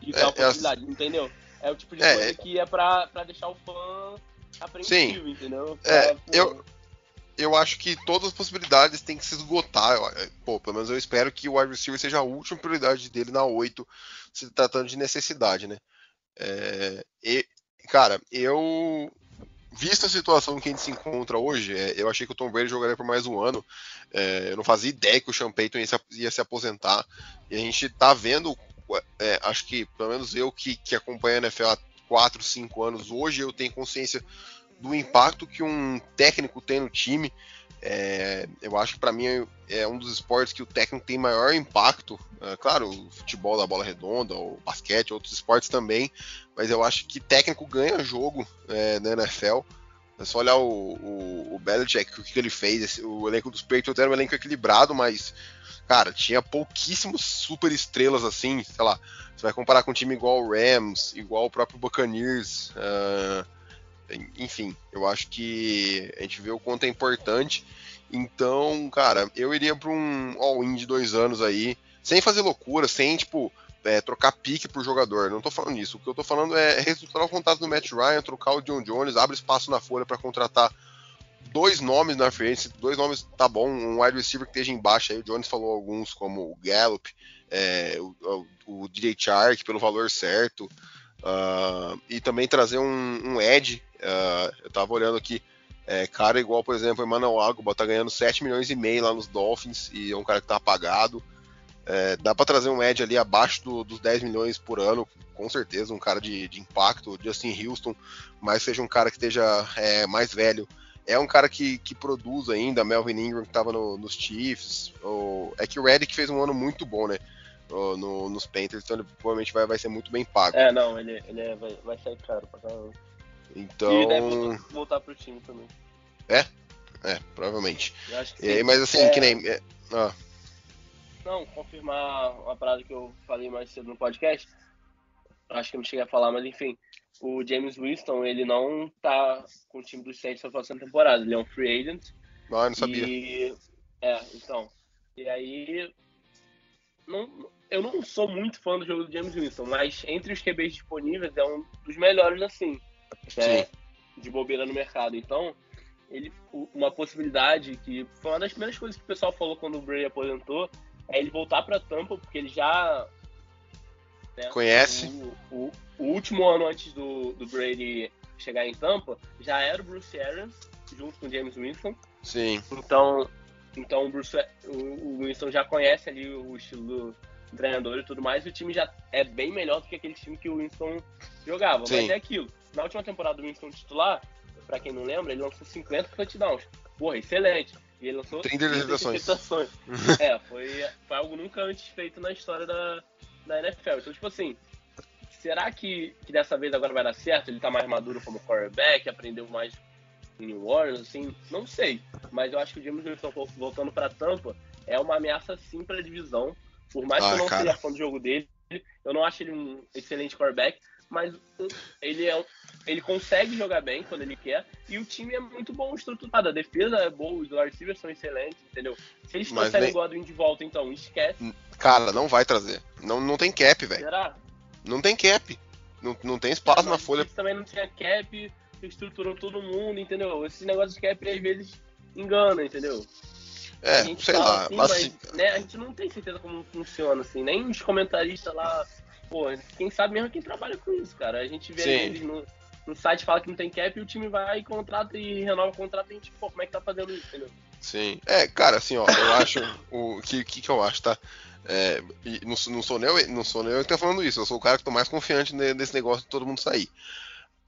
[SPEAKER 5] Isso é,
[SPEAKER 3] É,
[SPEAKER 5] uma
[SPEAKER 3] é
[SPEAKER 5] possibilidade, entendeu? É o tipo de
[SPEAKER 3] É,
[SPEAKER 5] coisa
[SPEAKER 3] é-
[SPEAKER 5] que é pra, pra deixar o fã apreensivo, entendeu? Pra,
[SPEAKER 3] É,
[SPEAKER 5] pô,
[SPEAKER 3] eu- Eu acho que todas as possibilidades têm que se esgotar. É, Pô, pelo menos eu espero que o wide receiver seja a última prioridade dele na 8, se tratando de necessidade, né? É, e, cara, eu. Vista a situação que a gente se encontra hoje, é, eu achei que o Tom Brady jogaria por mais um ano. É, eu não fazia ideia que o Sean Payton ia se, ia se aposentar. E a gente tá vendo, é, acho que, pelo menos eu que, que acompanho a NFL há 4, 5 anos, hoje eu tenho consciência do impacto que um técnico tem no time. É, eu acho que para mim é, um dos esportes que o técnico tem maior impacto. É, claro, o futebol da bola redonda, o basquete, outros esportes também, mas eu acho que técnico ganha jogo é, na NFL. É só olhar o, o, o Belichick, o que, que ele fez. Esse- o elenco dos Patriots era um elenco equilibrado, mas, cara, tinha pouquíssimos super estrelas assim, sei lá. Você vai comparar com um time igual o Rams, igual o próprio Buccaneers. ah, enfim, eu acho que a gente vê o quanto é importante. Então, cara, eu iria para um all-in de dois anos aí, sem fazer loucura, sem, tipo, é, trocar pique por jogador. Não tô falando isso. O que eu tô falando é *laughs* reestruturar o contrato do Matt Ryan, trocar o John Jones, abre espaço na folha para contratar dois nomes na frente. Dois nomes tá bom, um wide receiver que esteja embaixo aí. O Jones falou alguns, como o Gallup, é, o, o, DJ Chark, pelo valor certo. Ah, e também trazer um, um ah, eu tava olhando aqui. É, cara igual, por exemplo, o Emmanuel Agba tá ganhando 7 milhões e meio lá nos Dolphins e é um cara que tá apagado. É, dá para trazer um Edge ali abaixo do- dos 10 milhões por ano, com certeza, um cara de, de impacto, Justin Houston, mas seja um cara que esteja é, mais velho. É um cara que, que produz ainda, Melvin Ingram que tava no- nos Chiefs. O, é que o Reddick fez um ano muito bom, né? no- nos Panthers, então ele provavelmente vai, vai ser muito bem pago.
[SPEAKER 5] É, não, ele, ele é- vai, vai sair caro pra caramba.
[SPEAKER 3] Então,
[SPEAKER 5] E deve voltar, pro time também.
[SPEAKER 3] é, provavelmente.
[SPEAKER 5] Eu acho que
[SPEAKER 3] E mas assim,
[SPEAKER 5] É.
[SPEAKER 3] que nem. é, ah,
[SPEAKER 5] Não, confirmar uma parada que eu falei mais cedo no podcast. Acho que eu não cheguei a falar, mas enfim. O James Winston, ele não tá com o time dos Saints na próxima temporada. Ele é um free agent.
[SPEAKER 3] não, eu não sabia.
[SPEAKER 5] E, é, então. E aí. Não, eu não sou muito fã do jogo do James Winston, mas entre os QBs disponíveis é um dos melhores assim. é, de bobeira no mercado. Então, ele, uma possibilidade que foi uma das primeiras coisas que o pessoal falou quando o Brady aposentou é ele voltar para Tampa, porque ele já né,
[SPEAKER 3] Conhece.
[SPEAKER 5] O, o- o último ano antes do, do Brady chegar em Tampa já era o Bruce Arians junto com o James Winston.
[SPEAKER 3] Sim,
[SPEAKER 5] Então, então o, Bruce, o, o Winston já conhece ali o estilo do treinador e tudo mais, e o time já é bem melhor do que aquele time que o Winston jogava.
[SPEAKER 3] Sim.
[SPEAKER 5] Mas é aquilo. Na última temporada do Winston titular, pra quem não lembra, ele lançou 50 touchdowns. Porra, excelente. E ele lançou
[SPEAKER 3] 30 interceptações.
[SPEAKER 5] interceptações. *laughs* é, foi, foi algo nunca antes feito na história da, da NFL. Então, tipo assim, será que, que dessa vez agora vai dar certo? Ele tá mais maduro como quarterback, aprendeu mais em New Orleans, assim, não sei. Mas eu acho que o James Winston voltando para Tampa é uma ameaça sim para divisão. Por mais ah, que eu não cara. seja fã do jogo dele, eu não acho ele um excelente quarterback, mas ele é ele consegue jogar bem quando ele quer e o time é muito bom estruturado. A defesa é boa, os receivers são excelentes, entendeu? Se eles trouxerem nem... o Godwin de volta, então, esquece.
[SPEAKER 3] Cara, não vai trazer. Não, não tem cap, velho. Será? Não tem cap. Não, não tem espaço é, na folha.
[SPEAKER 5] Também não tinha cap, estruturou todo mundo, entendeu? Esses negócios de cap às vezes engana, entendeu?
[SPEAKER 3] É, sei lá.
[SPEAKER 5] Assim, mas, assim... né, a gente não tem certeza como funciona, assim. Nem os comentaristas lá, pô, quem sabe mesmo quem trabalha com isso, cara. A gente vê eles no, no site fala que não tem cap e o time vai e contrata e renova o contrato e a gente, pô, como é que tá fazendo isso, entendeu?
[SPEAKER 3] Sim. É, cara, assim, ó, eu acho. o que, que, que eu acho, tá? É, não, não, sou nem não sou eu que tô falando isso, eu sou o cara que tô mais confiante nesse negócio de todo mundo sair.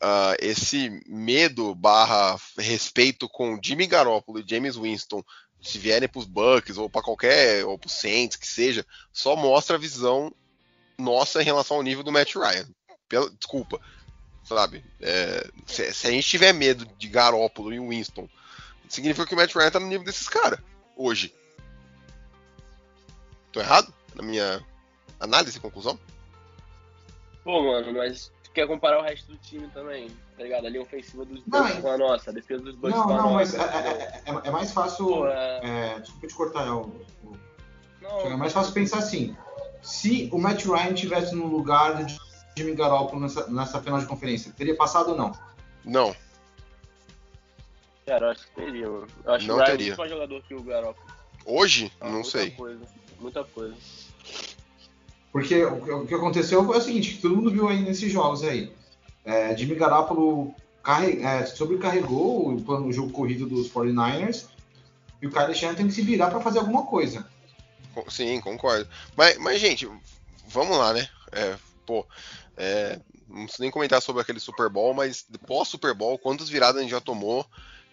[SPEAKER 3] Uh, esse medo barra respeito com Jimmy Garoppolo e James Winston se vierem para os Bucks ou para qualquer ou para Saints que seja, só mostra a visão nossa em relação ao nível do Matt Ryan. Pela, desculpa, sabe? É, se, se, a gente tiver medo de Garoppolo e Winston, significa que o Matt Ryan tá no nível desses caras hoje. Tô errado na minha análise e conclusão?
[SPEAKER 5] Pô, mano, mas tu quer comparar o resto do time também, tá ligado? Ali a ofensiva dos Bucks não, com a nossa, a defesa dos Bucks
[SPEAKER 6] não,
[SPEAKER 5] com a
[SPEAKER 6] não,
[SPEAKER 5] nossa.
[SPEAKER 6] Não, mas é, é, é, é, mais fácil. Pô, é... é desculpa te cortar, é, o, não, é mais fácil pensar assim. Se o Matt Ryan tivesse no lugar de Jimmy Garoppolo nessa, nessa final de conferência, teria passado ou não?
[SPEAKER 3] Não.
[SPEAKER 5] Cara, eu acho que teria, mano. Eu acho não que o Ryan teria. é mais jogador que o Garoppolo.
[SPEAKER 3] Hoje? Ah, não sei.
[SPEAKER 5] Coisa, muita coisa.
[SPEAKER 6] Porque o que aconteceu foi o seguinte, todo mundo viu aí nesses jogos aí. É, Jimmy Garoppolo carre, é, sobrecarregou o plano do jogo corrido dos 49ers e o Kyle Shanahan tem que se virar para fazer alguma coisa.
[SPEAKER 3] Sim, concordo. Mas, mas gente, vamos lá, né? É, pô, é, não preciso nem comentar sobre aquele Super Bowl, mas pós-Super Bowl, quantas viradas a gente já tomou?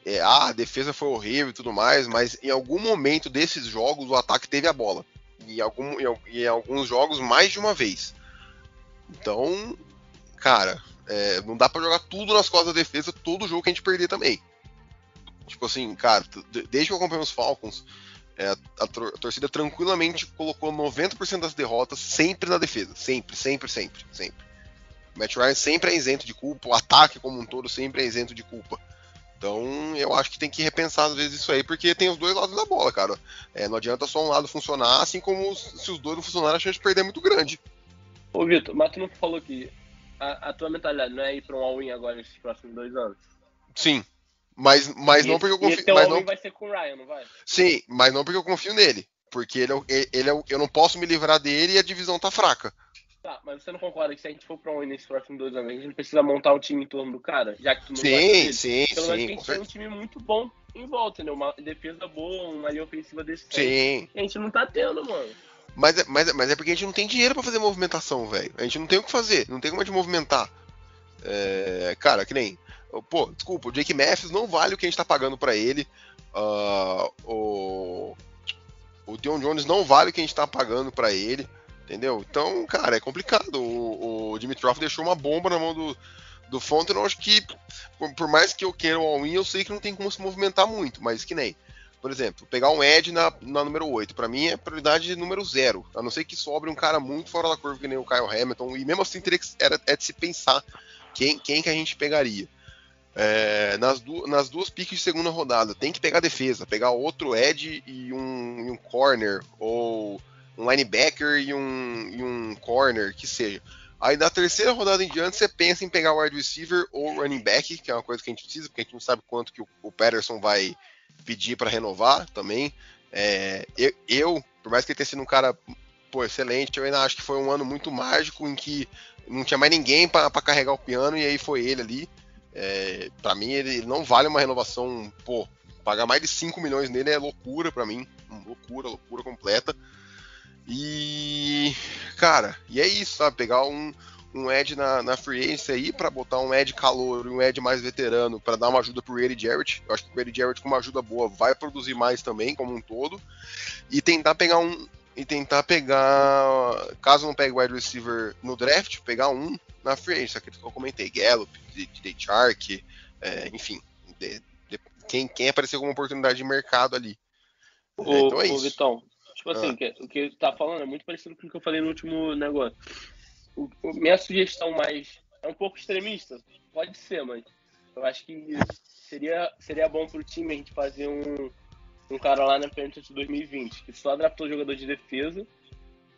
[SPEAKER 3] É, ah, a defesa foi horrível e tudo mais, mas em algum momento desses jogos o ataque teve a bola em, algum, em, em alguns jogos mais de uma vez. Então, cara, é, não dá para jogar tudo nas costas da defesa todo jogo que a gente perder também. Tipo assim, cara, desde que eu acompanhei os Falcons, é, a, a, torcida tranquilamente colocou 90% das derrotas sempre na defesa. Sempre, sempre, sempre, sempre. O Matt Ryan sempre é isento de culpa, o ataque como um todo sempre é isento de culpa. Então eu acho que tem que repensar às vezes isso aí, porque tem os dois lados da bola, cara. É, não adianta só um lado funcionar, assim como se os dois não funcionarem, a chance de perder é muito grande.
[SPEAKER 5] Ô Vitor, mas tu não falou que a, a tua mentalidade não é ir pra um all-in agora nesses próximos dois anos?
[SPEAKER 3] Sim. Mas, mas
[SPEAKER 5] e
[SPEAKER 3] não porque eu confio. Mas não...
[SPEAKER 5] vai ser com o Ryan, não vai?
[SPEAKER 3] Sim, mas não porque eu confio nele. Porque ele, é, ele é, eu não posso me livrar dele e a divisão tá fraca.
[SPEAKER 5] Tá, mas você não concorda que se a gente for pra um nesses próximos dois anos, a gente precisa montar um time em torno do cara? Já que tu não
[SPEAKER 3] Sim, sim,
[SPEAKER 5] Pelo
[SPEAKER 3] sim.
[SPEAKER 5] menos a gente tem um time muito bom em volta, né? Uma defesa boa, uma linha ofensiva desse
[SPEAKER 3] Sim.
[SPEAKER 5] A gente não tá tendo, mano.
[SPEAKER 3] Mas é, mas, é, mas é porque a gente não tem dinheiro para fazer movimentação, velho. A gente não tem o que fazer, não tem como gente movimentar. É, cara, que nem. Pô, desculpa, o Jake Matthews não vale o que a gente tá pagando para ele. Uh, o, o Dion Jones não vale o que a gente tá pagando para ele. Entendeu? Então, cara, é complicado. O, o Dimitrov deixou uma bomba na mão do, do acho que, por, mais que eu queira o all-in, eu sei que não tem como se movimentar muito, mas que nem. Por exemplo, pegar um Ed na, na número 8, para mim é prioridade número 0. A não ser que sobre um cara muito fora da curva, que nem o Kyle Hamilton, e mesmo assim teria que, era, é de se pensar quem, quem que a gente pegaria. É, nas, du nas duas piques de segunda rodada, tem que pegar defesa, pegar outro Ed e um, e um corner, ou um linebacker e um, e um corner, que seja. Aí da terceira rodada em diante, você pensa em pegar o wide receiver ou running back, que é uma coisa que a gente precisa, porque a gente não sabe quanto que o, o Patterson vai pedir para renovar também. É, eu, eu, por mais que ele tenha sido um cara pô, excelente, eu ainda acho que foi um ano muito mágico em que não tinha mais ninguém para carregar o piano e aí foi ele ali. É, para mim, ele não vale uma renovação, pô, pagar mais de 5 milhões nele é loucura para mim, loucura, loucura completa. E, cara, e é isso, sabe? Pegar um, um Ed na, na free agency aí para botar um Ed calor e um Ed mais veterano para dar uma ajuda pro Eddie Jarrett. Eu acho que o Eddie Jarrett com uma ajuda boa vai produzir mais também, como um todo. E tentar pegar um. E tentar pegar. Caso não pegue o wide receiver no draft, pegar um na free agency, aquele que eu comentei, Gallup, DJ Shark, é, enfim, de, de, quem, quem apareceu como oportunidade de mercado ali.
[SPEAKER 5] Ô,
[SPEAKER 3] então é
[SPEAKER 5] ô,
[SPEAKER 3] isso.
[SPEAKER 5] Vitão, tipo assim,
[SPEAKER 3] Ah.
[SPEAKER 5] que- o que tu tá falando é muito parecido com o que eu falei no último negócio. O- o- minha sugestão mais. É um pouco extremista? Pode ser, mas eu acho que seria, seria bom pro time a gente fazer um, um cara lá na Patriots 2020, que só draftou jogador de defesa,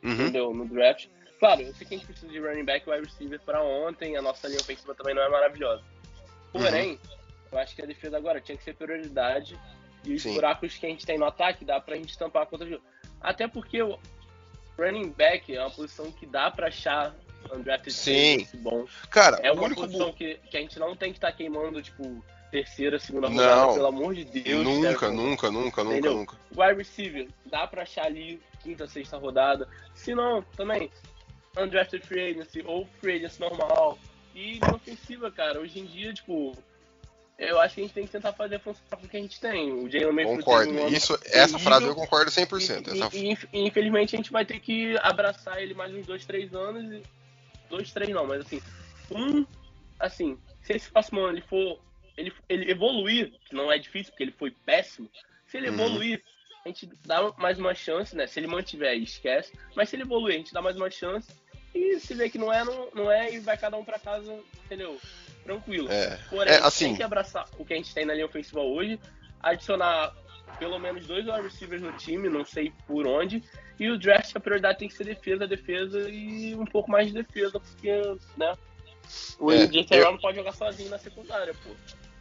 [SPEAKER 3] Uhum.
[SPEAKER 5] entendeu? No draft. Claro, eu sei que a gente precisa de running back e wide receiver pra ontem, a nossa linha ofensiva também não é maravilhosa. Porém, eu acho que a defesa agora tinha que ser prioridade e os
[SPEAKER 3] Sim.
[SPEAKER 5] buracos que a gente tem no ataque dá pra gente tampar contra o jogo. Até porque o running back é uma posição que dá pra achar undrafted
[SPEAKER 3] Sim.
[SPEAKER 5] bom.
[SPEAKER 3] Cara,
[SPEAKER 5] É uma
[SPEAKER 3] único
[SPEAKER 5] posição que, que a gente não tem que estar queimando, tipo, terceira, segunda rodada,
[SPEAKER 3] Não.
[SPEAKER 5] pelo amor de Deus.
[SPEAKER 3] nunca, nunca, nunca, nunca, nunca.
[SPEAKER 5] Wide receiver, dá pra achar ali quinta, sexta rodada. Se não, também, undrafted free agency ou free agency normal. E ofensiva, cara, hoje em dia, tipo, eu acho que a gente tem que tentar fazer funcionar com o que a gente tem. O Jalen Mayfield
[SPEAKER 3] Concordo.
[SPEAKER 5] um
[SPEAKER 3] Isso, essa
[SPEAKER 5] terrível.
[SPEAKER 3] frase eu concordo 100%.
[SPEAKER 5] E,
[SPEAKER 3] Essa...
[SPEAKER 5] e- e- infelizmente a gente vai ter que abraçar ele mais uns dois, três anos. E... Dois, três não, mas assim, um, assim, se esse próximo ano ele for. Ele, ele evoluir, que não é difícil, porque ele foi péssimo. Se ele
[SPEAKER 3] Uhum.
[SPEAKER 5] evoluir, a gente dá mais uma chance, né? Se ele mantiver, esquece. Mas se ele evoluir, a gente dá mais uma chance. E se vê que não é, não, não é, e vai cada um pra casa, entendeu? Tranquilo.
[SPEAKER 3] É,
[SPEAKER 5] Porém,
[SPEAKER 3] É, assim-
[SPEAKER 5] tem que abraçar o que a gente tem na linha ofensiva hoje, adicionar pelo menos dois wide receivers no time, não sei por onde, e o draft, a prioridade tem que ser defesa, defesa e um pouco mais de defesa, porque, né, o
[SPEAKER 3] É,
[SPEAKER 5] AJ
[SPEAKER 3] eu-
[SPEAKER 5] Terrell não pode jogar sozinho na secundária, pô.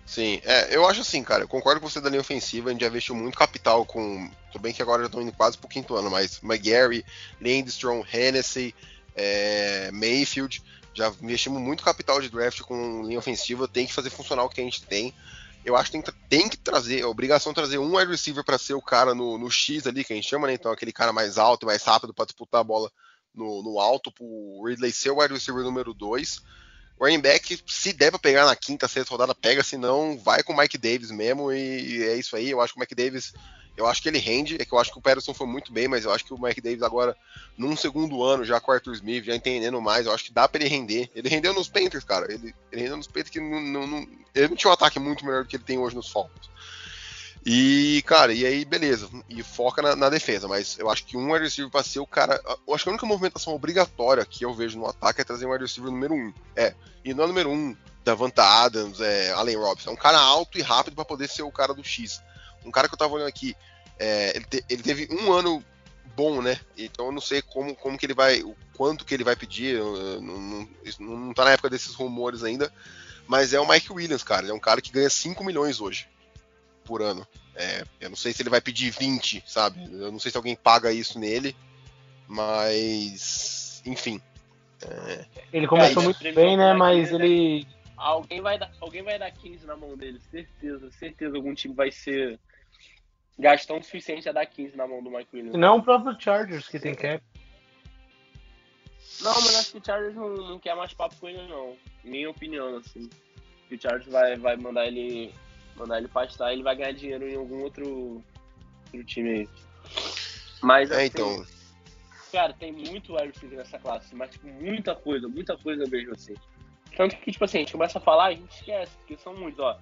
[SPEAKER 3] Sim, é, eu acho assim, cara, eu concordo com você da linha ofensiva, a gente já investiu muito capital com. Tudo bem que agora já estão indo quase pro quinto ano, mas McGarry, Lindstrom, Hennessy, é, Mayfield, já investimos muito capital de draft com linha ofensiva, tem que fazer funcionar o que a gente tem. Eu acho que tem, tem que trazer, é obrigação trazer um wide receiver para ser o cara no, no X ali, que a gente chama, né? Então aquele cara mais alto e mais rápido para disputar a bola no, no alto, pro Ridley ser o wide receiver número 2. Running back, se der pra pegar na quinta, sexta rodada, pega, se não, vai com o Mike Davis mesmo, e é isso aí. Eu acho que o Mike Davis, eu acho que ele rende, é que eu acho que o Patterson foi muito bem, mas eu acho que o Mike Davis agora, num segundo ano, já com o Arthur Smith, já entendendo mais, eu acho que dá pra ele render. Ele rendeu nos Panthers, cara, ele, ele rendeu nos Panthers que não, não- não- ele não tinha um ataque muito melhor do que ele tem hoje nos Falcons. E, cara, e aí, beleza. E foca na, na defesa, mas eu acho que um wide receiver pra ser o cara. Eu acho que a única movimentação obrigatória que eu vejo no ataque é trazer um wide receiver número um. É, e não é número um, Davanta Adams, é, Allen Robinson. É um cara alto e rápido pra poder ser o cara do X. Um cara que eu tava olhando aqui, é, ele, te- ele teve um ano bom, né? Então eu não sei como, como que ele vai. O quanto que ele vai pedir. Não, não, não tá na época desses rumores ainda. Mas é o Mike Williams, cara. Ele é um cara que ganha 5 milhões hoje por ano. É, eu não sei se ele vai pedir 20, sabe? Eu não sei se alguém paga isso nele, mas enfim.
[SPEAKER 4] Ele começou
[SPEAKER 5] É,
[SPEAKER 4] muito
[SPEAKER 5] ele
[SPEAKER 4] bem, né? Mas
[SPEAKER 5] aqui, né?
[SPEAKER 4] ele.
[SPEAKER 5] Alguém vai, dar, alguém vai dar 15 na mão dele, certeza, certeza. Algum time vai ser gastão o suficiente a dar 15 na mão do Mike Williams.
[SPEAKER 4] Não o próprio Chargers que tem cap.
[SPEAKER 5] Não, mas acho que o Chargers não, não quer mais papo com ele, não. Minha opinião, assim. Que o Chargers vai, vai mandar ele mandar ele pastar ele vai ganhar dinheiro em algum outro, outro time aí. Mas,
[SPEAKER 3] É,
[SPEAKER 5] assim,
[SPEAKER 3] então.
[SPEAKER 5] cara, tem muito wide receiver nessa classe, mas, tipo, muita coisa, muita coisa mesmo, assim. Tanto que, tipo assim, a gente começa a falar e a gente esquece, porque são muitos, ó.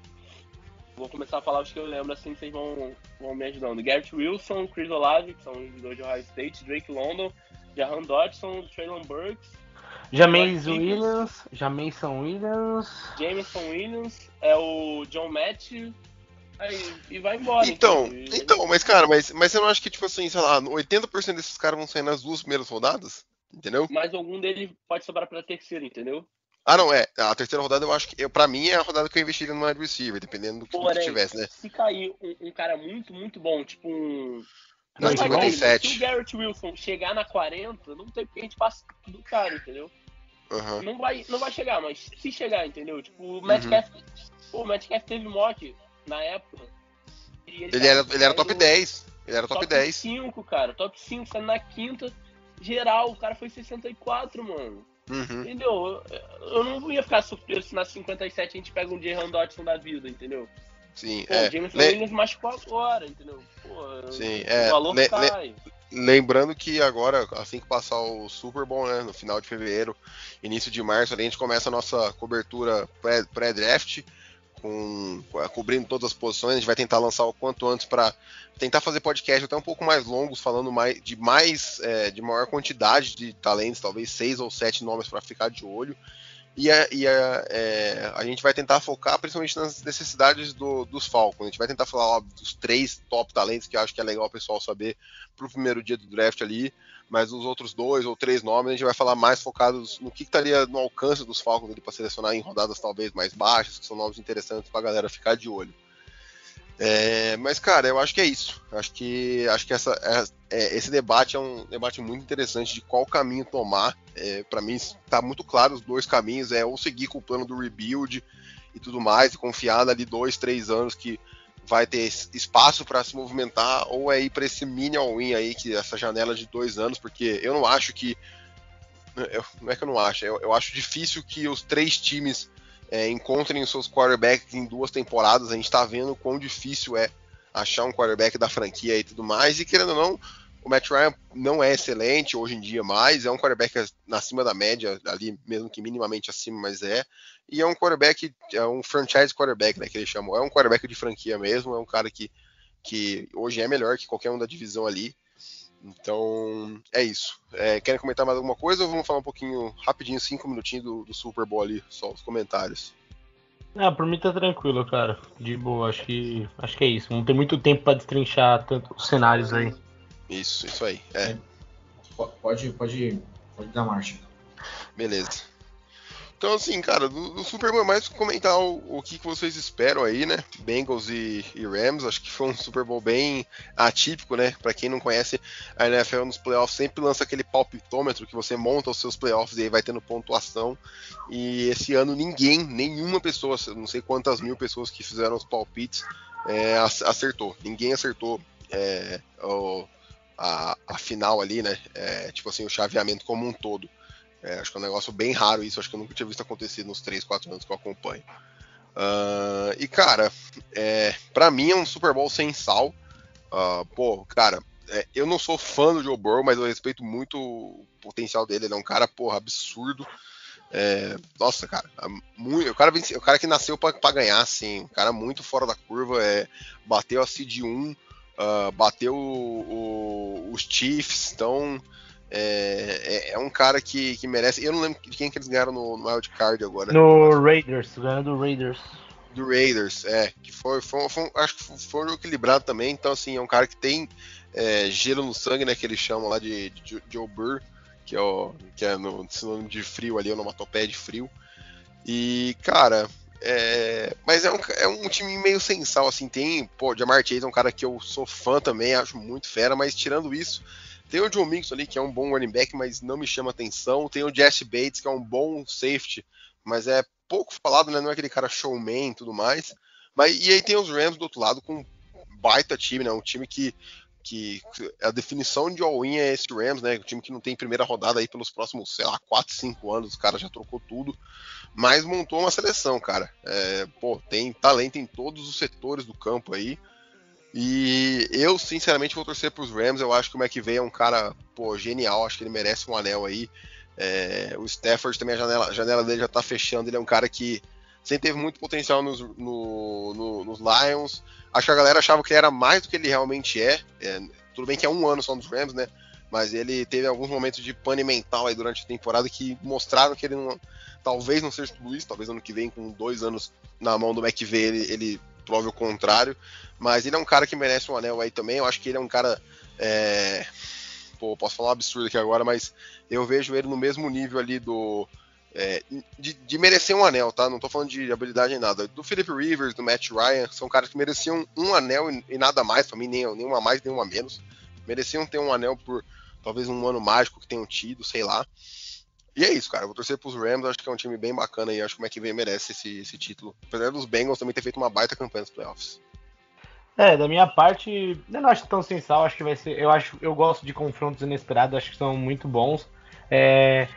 [SPEAKER 5] Vou começar a falar os que eu lembro, assim, vocês vão, vão me ajudando. Garrett Wilson, Chris Olave, que são os dois de Ohio State, Drake London, Jahan Dodson, Traylon Burks,
[SPEAKER 4] Jameis
[SPEAKER 5] Pickens.
[SPEAKER 4] Williams. Jameson Williams.
[SPEAKER 5] Jameson Williams, é o John Matthew, aí, e vai embora.
[SPEAKER 3] Então,
[SPEAKER 5] entendeu? E-
[SPEAKER 3] então, mas cara, mas, mas você não acha que, tipo assim, sei lá, 80% desses caras vão sair nas duas primeiras rodadas? Entendeu?
[SPEAKER 5] Mas algum deles pode sobrar pra terceira, entendeu?
[SPEAKER 3] Ah, não, é. A terceira rodada eu acho que, eu, pra mim, é a rodada que eu investiria no wide receiver, dependendo do que, do que
[SPEAKER 5] Porém,
[SPEAKER 3] tivesse, né?
[SPEAKER 5] se cair um, um cara muito, muito bom, tipo um.
[SPEAKER 3] Na
[SPEAKER 5] cair.
[SPEAKER 3] 57.
[SPEAKER 5] Se o Garrett Wilson chegar na 40, não tem porque a gente passa do cara, entendeu?
[SPEAKER 3] Aham.
[SPEAKER 5] Não vai, não vai chegar, mas se chegar, entendeu? Tipo,
[SPEAKER 3] Uhum.
[SPEAKER 5] o Metcalf. Pô, o Metcalf teve mock na época. e
[SPEAKER 3] Ele era, ele era top 10. Ele era top 10.
[SPEAKER 5] 5, cara. Top 5, saindo na quinta. Geral, o cara foi 64, mano.
[SPEAKER 3] Uhum.
[SPEAKER 5] Entendeu? Eu, não ia ficar surpreso se na 57 a gente pega um Jahan Dodson da vida, entendeu?
[SPEAKER 3] Sim,
[SPEAKER 5] Pô,
[SPEAKER 3] é.
[SPEAKER 5] o Jameson
[SPEAKER 3] Le-
[SPEAKER 5] Williams machucou agora, entendeu? Pô,
[SPEAKER 3] Sim,
[SPEAKER 5] o
[SPEAKER 3] é.
[SPEAKER 5] valor
[SPEAKER 3] Le- le-
[SPEAKER 5] cai.
[SPEAKER 3] lembrando que agora, assim que passar o Super Bowl, né, no final de fevereiro, início de março, ali a gente começa a nossa cobertura pré-draft, com, cobrindo todas as posições. A gente vai tentar lançar o quanto antes para tentar fazer podcast até um pouco mais longos, falando mais, de mais, é, de maior quantidade de talentos, talvez seis ou sete nomes para ficar de olho. E, a, e a, é, a, gente vai tentar focar principalmente nas necessidades do, dos Falcons. A gente vai tentar falar ó, dos três top talentos que eu acho que é legal o pessoal saber para o primeiro dia do draft ali. Mas os outros dois ou três nomes a gente vai falar mais focados no que, que estaria no alcance dos Falcons para selecionar em rodadas talvez mais baixas, que são nomes interessantes para a galera ficar de olho. É, mas, cara, eu acho que é isso. Acho que, acho que essa, é, é, esse debate é um debate muito interessante de qual caminho tomar. É, para mim, está muito claro os dois caminhos: é ou seguir com o plano do rebuild e tudo mais, e confiar ali dois, três anos que vai ter espaço para se movimentar, ou é ir para esse mini all-in aí, que essa janela de dois anos, porque eu não acho que. Eu, não é que eu não acho, eu, eu acho difícil que os três times é, encontrem os seus quarterbacks em duas temporadas. A gente está vendo quão difícil é achar um quarterback da franquia e tudo mais. E querendo ou não, o Matt Ryan não é excelente hoje em dia mais. É um quarterback acima da média, ali mesmo que minimamente acima, mas é. E é um quarterback, é um franchise quarterback, né, que ele chamou. É um quarterback de franquia mesmo. É um cara que, que hoje é melhor que qualquer um da divisão ali. Então, é isso. É, querem comentar mais alguma coisa ou vamos falar um pouquinho, rapidinho, cinco minutinhos do, do Super Bowl ali, só os comentários?
[SPEAKER 4] Ah, por mim tá tranquilo, cara. De boa, acho que, acho que é isso. Não tem muito tempo para destrinchar tantos cenários aí.
[SPEAKER 3] Isso, isso aí. É. é.
[SPEAKER 6] Pode, pode, pode dar marcha.
[SPEAKER 3] Beleza. Então, assim, cara, do, do Super Bowl é mais comentar o, o que, que, vocês esperam aí, né? Bengals e, e, Rams, acho que foi um Super Bowl bem atípico, né? Para quem não conhece, a NFL nos playoffs sempre lança aquele palpitômetro que você monta os seus playoffs e aí vai tendo pontuação. E esse ano ninguém, nenhuma pessoa, não sei quantas mil pessoas que fizeram os palpites, é, acertou. Ninguém acertou é, o, a, a, final ali, né? É, tipo assim, o chaveamento como um todo. É, acho que é um negócio bem raro isso, acho que eu nunca tinha visto acontecer nos 3, 4 anos que eu acompanho. Uh, e cara, é, para mim é um Super Bowl sem sal. Uh, pô, cara, é, eu não sou fã do Joe Burrow, mas eu respeito muito o potencial dele. Ele é um cara, porra, absurdo. É, nossa, cara, muito, o, cara o cara que nasceu para ganhar, assim, um cara muito fora da curva, é, bateu a Cid 1, uh, bateu o, o, os Chiefs, então é, é, é, um cara que, que merece. Eu não lembro de quem que eles ganharam no, no Wild Card agora.
[SPEAKER 4] No Raiders, ganhando do Raiders.
[SPEAKER 3] Do Raiders, é. Que foi, foi, foi, acho que foi equilibrado também. Então, assim, é um cara que tem é, gelo no sangue, né? Que eles chamam lá de, de Joe Burr, que é, o, que é no sinônimo de frio ali, onomatopeia de frio. E, cara, é, mas é um, é um time meio sensal, assim, tem, pô, Jamar Chase é um cara que eu sou fã também, acho muito fera, mas tirando isso, tem o Joe Mixon ali, que é um bom running back, mas não me chama atenção. Tem o Jesse Bates, que é um bom safety, mas é pouco falado, né? Não é aquele cara showman e tudo mais. Mas, e aí tem os Rams do outro lado com um baita time, né? Um time que, que a definição de all-in é esse Rams, né? Um time que não tem primeira rodada aí pelos próximos, sei lá, 4, 5 anos. O cara já trocou tudo, mas montou uma seleção, cara. É, pô, tem talento em todos os setores do campo aí. E eu, sinceramente, vou torcer para os Rams. Eu acho que o McVay é um cara pô, genial. Acho que ele merece um anel aí. É, o Stafford também, a janela, a janela dele já está fechando. Ele é um cara que sempre teve muito potencial nos, no, no, nos Lions. Acho que a galera achava que ele era mais do que ele realmente é. é. Tudo bem que é um ano só nos Rams, né? Mas ele teve alguns momentos de pane mental aí durante a temporada que mostraram que ele não, talvez não seja tudo isso. Talvez ano que vem, com dois anos na mão do McVay, ele, ele prove o contrário. Mas ele é um cara que merece um anel aí também. Eu acho que ele é um cara. É... Pô, posso falar um absurdo aqui agora, mas eu vejo ele no mesmo nível ali do. É, de, de, merecer um anel, tá? Não tô falando de habilidade nem nada. Do Philip Rivers, do Matt Ryan, são caras que mereciam um anel e, e nada mais, pra mim, nem, nenhuma mais, nenhuma menos. Mereciam ter um anel por talvez um ano mágico que tenham tido, sei lá. E é isso, cara. Eu vou torcer pros Rams, acho que é um time bem bacana e acho que o McVay merece esse, esse título. Apesar dos Bengals também ter feito uma baita campanha nos playoffs.
[SPEAKER 4] É, da minha parte, eu não acho tão sensal, acho que vai ser. Eu acho, eu gosto de confrontos inesperados, acho que são muito bons. É,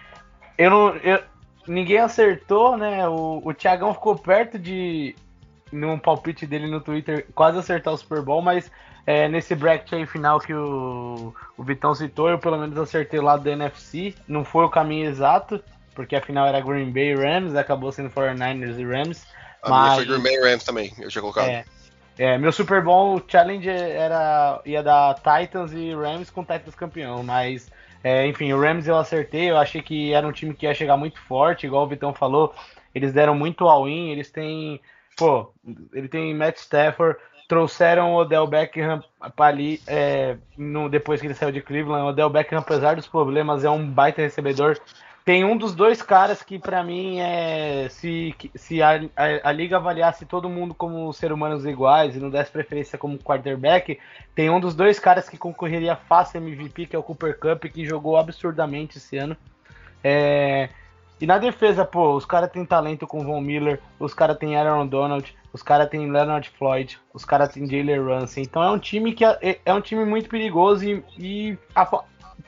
[SPEAKER 4] eu não. Eu, ninguém acertou, né? O, o Thiagão ficou perto de, num palpite dele no Twitter quase acertar o Super Bowl, mas é, nesse bracket aí final que o, o Vitão citou, eu pelo menos acertei lá do NFC. Não foi o caminho exato, porque a final era Green Bay e Rams, acabou sendo 49ers e Rams.
[SPEAKER 3] A
[SPEAKER 4] mas,
[SPEAKER 3] foi Green Bay e Rams também, eu tinha colocado.
[SPEAKER 4] é, é, meu Super Bowl Challenge era ia dar Titans e Rams com Titans campeão, mas é, enfim, o Rams eu acertei, eu achei que era um time que ia chegar muito forte, igual o Vitão falou, eles deram muito all-in, eles têm, pô, ele tem Matt Stafford, trouxeram o Odell Beckham para ali, é, no, depois que ele saiu de Cleveland, o Odell Beckham, apesar dos problemas, é um baita recebedor, tem um dos dois caras que para mim é se, se a, a, a, liga avaliasse todo mundo como ser humanos iguais e não desse preferência como quarterback, tem um dos dois caras que concorreria fácil MVP, que é o Cooper Cup, que jogou absurdamente esse ano. É, e na defesa, pô, os caras têm talento com Von Miller, os caras têm Aaron Donald, os caras têm Leonard Floyd, os caras têm Jalen Ramsey. Então é um time que é, é um time muito perigoso e, e a,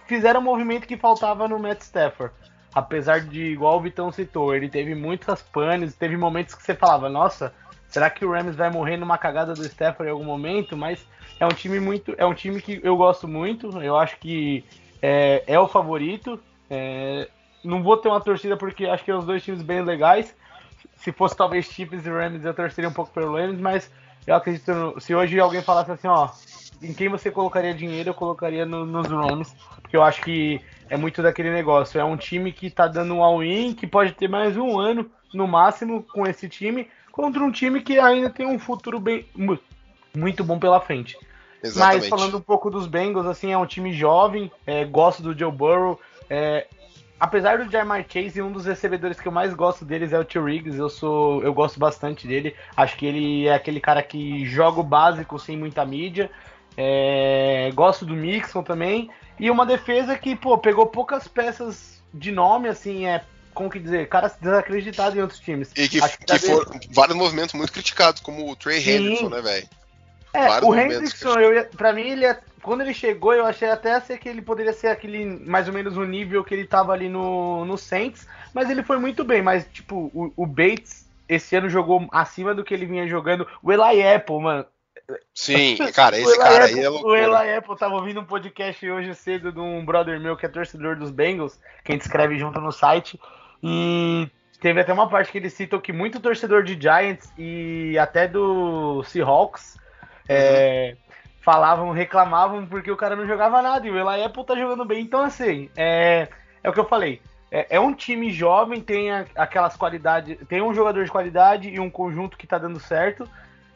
[SPEAKER 4] fizeram um movimento que faltava no Matt Stafford apesar de, igual o Vitão citou, ele teve muitas panes, teve momentos que você falava, nossa, será que o Rams vai morrer numa cagada do Stafford em algum momento? Mas é um time muito, é um time que eu gosto muito, eu acho que é, é o favorito. É, não vou ter uma torcida porque acho que é os dois times bem legais. Se fosse talvez Chiefs e Rams, eu torceria um pouco pelo Rams, mas eu acredito, no, se hoje alguém falasse assim, ó, em quem você colocaria dinheiro, eu colocaria no, nos Rams, porque eu acho que é muito daquele negócio. É um time que tá dando um all-in, que pode ter mais um ano no máximo com esse time, contra um time que ainda tem um futuro bem muito bom pela frente. Exatamente. Mas falando um pouco dos Bengals, assim, é um time jovem, é, gosto do Joe Burrow. É, apesar do Jamar Chase, um dos recebedores que eu mais gosto deles é o Tio Riggs. Eu sou, eu gosto bastante dele. Acho que ele é aquele cara que joga o básico sem muita mídia. É, gosto do Mixon também. E uma defesa que, pô, pegou poucas peças de nome, assim, é. Como que dizer? Caras desacreditados em outros times.
[SPEAKER 3] E que, que, que foram vários movimentos muito criticados, como o Trey Sim. Henderson, né, velho?
[SPEAKER 4] É, vários o Henderson, eu, pra mim, ele é, quando ele chegou, eu achei até ser que ele poderia ser aquele, mais ou menos o nível que ele tava ali no, no Saints, mas ele foi muito bem, mas, tipo, o, o Bates esse ano jogou acima do que ele vinha jogando. O Eli Apple, mano,
[SPEAKER 3] Sim, *laughs* cara, esse cara Apple, aí é loucura.
[SPEAKER 4] O Eli Apple tava ouvindo um podcast hoje cedo de um brother meu que é torcedor dos Bengals, que a gente escreve junto no site, e teve até uma parte que ele citou que muito torcedor de Giants e até do Seahawks é, falavam, reclamavam porque o cara não jogava nada e o Eli Apple tá jogando bem. Então, assim, é, é o que eu falei. É, é um time jovem, tem aquelas qualidades, tem um jogador de qualidade e um conjunto que tá dando certo.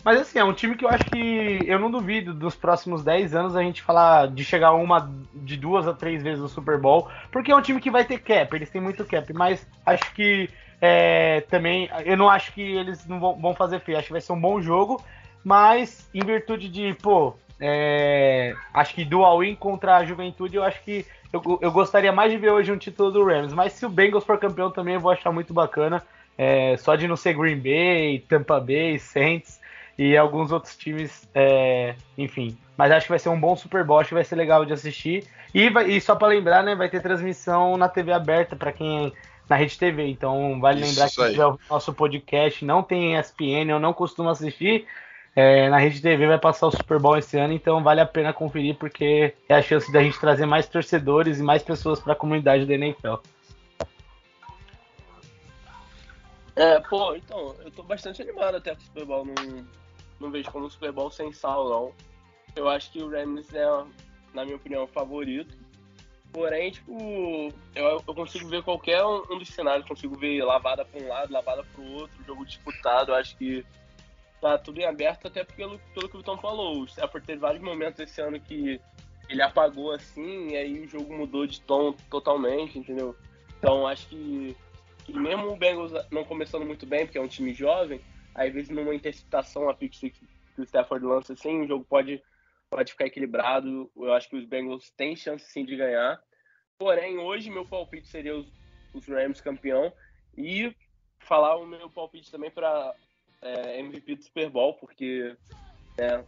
[SPEAKER 4] Mas assim, é um time que eu acho que eu não duvido dos próximos 10 anos a gente falar de chegar uma, de duas a três vezes no Super Bowl, porque é um time que vai ter cap, eles têm muito cap, mas acho que é, também, eu não acho que eles não vão, vão fazer feio, acho que vai ser um bom jogo, mas em virtude de, pô, é, acho que do all-in contra a juventude, eu acho que eu, eu gostaria mais de ver hoje um título do Rams, mas se o Bengals for campeão também eu vou achar muito bacana, é, só de não ser Green Bay, Tampa Bay, Saints, e alguns outros times, é, enfim. Mas acho que vai ser um bom Super Bowl, acho que vai ser legal de assistir. E, vai, e só para lembrar, né, vai ter transmissão na TV aberta para quem na Rede TV. Então vale Isso lembrar que o nosso podcast, não tem ESPN, eu não costumo assistir. É, na Rede TV vai passar o Super Bowl esse ano, então vale a pena conferir porque é a chance da gente trazer mais torcedores e mais pessoas para a comunidade da NFL.
[SPEAKER 5] É, pô, então, eu tô bastante animado até com o Super Bowl. Não, não vejo como um Super Bowl sem sal, não. Eu acho que o Rams é, na minha opinião, o favorito. Porém, tipo, eu, eu consigo ver qualquer um, um, dos cenários. Consigo ver lavada para um lado, lavada para o outro, jogo disputado. Eu acho que tá tudo em aberto, até pelo, pelo que o Vitão falou. O Stafford teve vários momentos esse ano que ele apagou assim, e aí o jogo mudou de tom totalmente, entendeu? Então, acho que, que mesmo o Bengals não começando muito bem, porque é um time jovem, às vezes numa interceptação, a pick six que o Stafford lança assim, o jogo pode, pode ficar equilibrado. Eu acho que os Bengals têm chance sim de ganhar. Porém, hoje meu palpite seria os, os Rams campeão e falar o meu palpite também para é, MVP do Super Bowl, porque é,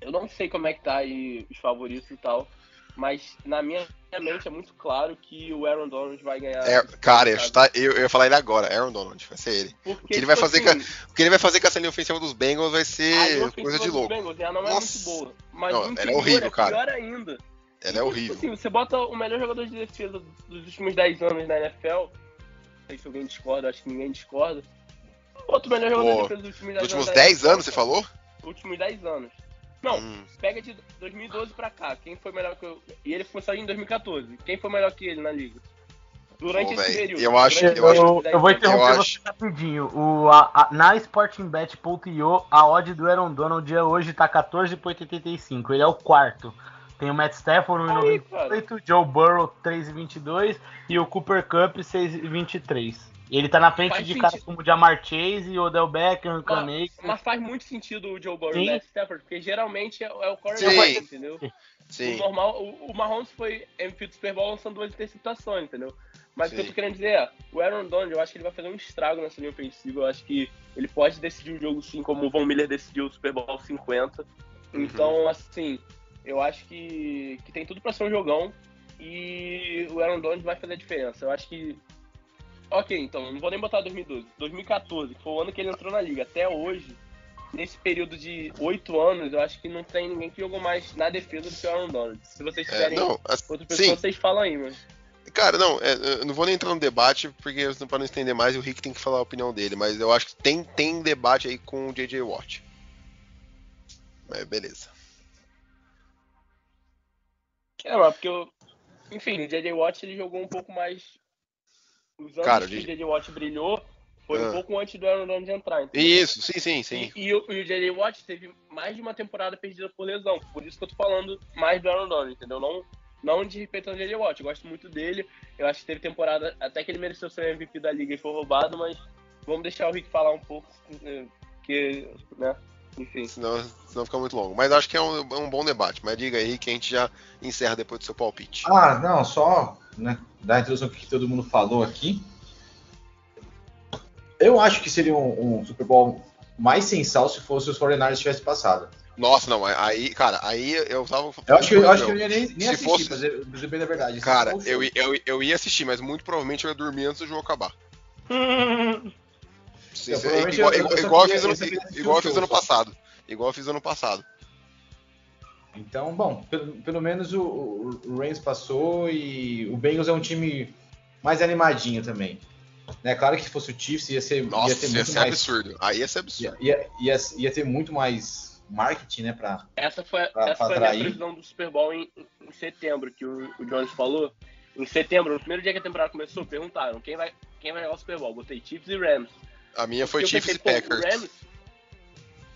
[SPEAKER 5] eu não sei como é que tá aí os favoritos e tal, Mas na minha mente é muito claro que o Aaron Donald vai ganhar.
[SPEAKER 3] É, cara, eu, chutar- eu, eu ia falar ele agora, Aaron Donald, vai ser ele.
[SPEAKER 5] Porque,
[SPEAKER 3] O que ele vai
[SPEAKER 5] tipo
[SPEAKER 3] fazer
[SPEAKER 5] assim,
[SPEAKER 3] O que ele vai fazer com essa linha ofensiva dos Bengals vai ser coisa de louco.
[SPEAKER 5] Bengals, ela não é
[SPEAKER 3] Nossa.
[SPEAKER 5] muito boa. Mas
[SPEAKER 3] Não, ela é horrível, cara.
[SPEAKER 5] pior ainda.
[SPEAKER 3] Ela é
[SPEAKER 5] Tipo
[SPEAKER 3] horrível.
[SPEAKER 5] Assim, você bota o melhor jogador de defesa dos últimos 10 anos na NFL. Não sei se alguém discorda, acho que ninguém discorda. Bota o melhor jogador
[SPEAKER 3] Pô,
[SPEAKER 5] de defesa dos últimos 10
[SPEAKER 3] Nos
[SPEAKER 5] anos.
[SPEAKER 3] últimos
[SPEAKER 5] da
[SPEAKER 3] 10
[SPEAKER 5] NFL,
[SPEAKER 3] anos, você falou?
[SPEAKER 5] Últimos 10 anos. Não,
[SPEAKER 3] Hum,
[SPEAKER 5] pega de 2012 pra cá. Quem foi melhor que eu. E ele começou em 2014. Quem foi melhor que ele na liga? Durante
[SPEAKER 3] Pô,
[SPEAKER 5] esse período.
[SPEAKER 3] eu acho-
[SPEAKER 4] Eu,
[SPEAKER 3] eu
[SPEAKER 5] esses
[SPEAKER 3] acho-
[SPEAKER 5] 10
[SPEAKER 4] eu vou interromper
[SPEAKER 3] Eu
[SPEAKER 4] você
[SPEAKER 3] acho-
[SPEAKER 4] rapidinho. O, a, a, na SportingBet.io, a odd do Aaron Donald é hoje tá 14,85. Ele é o quarto. Tem o Matt Stafford
[SPEAKER 5] Aí,
[SPEAKER 4] 1,98, Joe Burrow 3,22 e o Cooper Cup 6,23. Ele tá na frente
[SPEAKER 5] Faz
[SPEAKER 4] de caras como Jamar Chase, Odell Beckham, Caney.
[SPEAKER 5] Mas faz muito sentido o Joe Burrow
[SPEAKER 4] Sim.
[SPEAKER 5] e o Matt Stafford, porque geralmente é, é o
[SPEAKER 3] Sim.
[SPEAKER 5] quarterback, entendeu? O
[SPEAKER 3] sim.
[SPEAKER 5] normal, o, o Mahomes foi MVP do Super Bowl lançando duas interceptações, entendeu? Mas o que eu
[SPEAKER 3] Sim.
[SPEAKER 5] tô querendo dizer é, o Aaron Donald, eu acho que ele vai fazer um estrago nessa linha ofensiva. Eu acho que ele pode decidir o jogo sim, como o Von Miller decidiu o Super Bowl 50.
[SPEAKER 3] Uhum.
[SPEAKER 5] Então, assim, eu acho que, que tem tudo pra ser um jogão e o Aaron Donald vai fazer a diferença. Eu acho que. Ok, então, não vou nem botar 2012. 2014, que foi o ano que ele entrou na liga. Até hoje, nesse período de oito anos, eu acho que não tem ninguém que jogou mais na defesa do que o Aaron Donald. Se vocês
[SPEAKER 3] É,
[SPEAKER 5] tiverem
[SPEAKER 3] não, assim,
[SPEAKER 5] outra pessoa,
[SPEAKER 3] sim,
[SPEAKER 5] vocês falam aí, mas.
[SPEAKER 3] cara, não, é, eu não vou nem entrar no debate, porque para não estender mais, o Rick tem que falar a opinião dele, mas eu acho que tem, tem debate aí com o JJ Watt. Mas beleza.
[SPEAKER 5] É, mas porque eu. Enfim, o J.J. Watt ele jogou um pouco mais. Os anos
[SPEAKER 3] Cara,
[SPEAKER 5] que
[SPEAKER 3] o
[SPEAKER 5] J.J. Watt brilhou foi
[SPEAKER 3] Ah.
[SPEAKER 5] um pouco antes do Aaron Donald entrar. entendeu?
[SPEAKER 3] Isso, sim, sim, sim.
[SPEAKER 5] E, e o, o J.J. Watt teve mais de uma temporada perdida por lesão. Por isso que eu tô falando mais do Aaron Donald, entendeu? Não, não de respeito ao J.J. Watt. Eu gosto muito dele. Eu acho que teve temporada até que ele mereceu ser MVP da liga e foi roubado, mas vamos deixar o Rick falar um pouco, eh, porque, né? Enfim.
[SPEAKER 3] Senão, senão fica muito longo. Mas acho que é um, é um bom debate. Mas diga aí que a gente já encerra depois do seu palpite.
[SPEAKER 6] Ah, não, só né, dar a introdução que todo mundo falou aqui. Eu acho que seria um, um Super Bowl mais sensal se fosse os 49ers tivessem passado.
[SPEAKER 3] Nossa, não, aí, cara, aí eu tava.
[SPEAKER 6] Eu acho que eu, acho que eu ia nem, nem
[SPEAKER 3] Se
[SPEAKER 6] assistir,
[SPEAKER 3] fosse-
[SPEAKER 6] pra dizer, pra dizer bem a verdade.
[SPEAKER 3] Cara, eu, eu, eu ia assistir, mas muito provavelmente eu ia dormir antes do jogo acabar. *laughs* Sim,
[SPEAKER 6] Eu,
[SPEAKER 3] igual,
[SPEAKER 6] eu- eu
[SPEAKER 3] igual- eu fiz ano, igual eu fiz ano passado. Igual eu fiz ano passado.
[SPEAKER 6] Então, bom, pelo, pelo menos o, o, Rams passou e o Bengals é um time mais animadinho também. Né, claro que se fosse o Chiefs ia ser,
[SPEAKER 3] Nossa,
[SPEAKER 6] ia ter
[SPEAKER 3] ia
[SPEAKER 6] muito
[SPEAKER 3] ser
[SPEAKER 6] mais,
[SPEAKER 3] absurdo. Aí ia ser absurdo.
[SPEAKER 6] Ia, ia, ia, ia ter muito mais marketing, né, pra...
[SPEAKER 5] Essa foi,
[SPEAKER 6] Pra-
[SPEAKER 5] essa
[SPEAKER 6] pra
[SPEAKER 5] foi a minha previsão do Super Bowl em, em setembro, que o, o Jones falou. Em setembro, no primeiro dia que a temporada começou, perguntaram quem vai, quem vai jogar o Super Bowl. Botei Chiefs e Rams.
[SPEAKER 3] A minha foi Chiefs e Packers.
[SPEAKER 5] O Rams,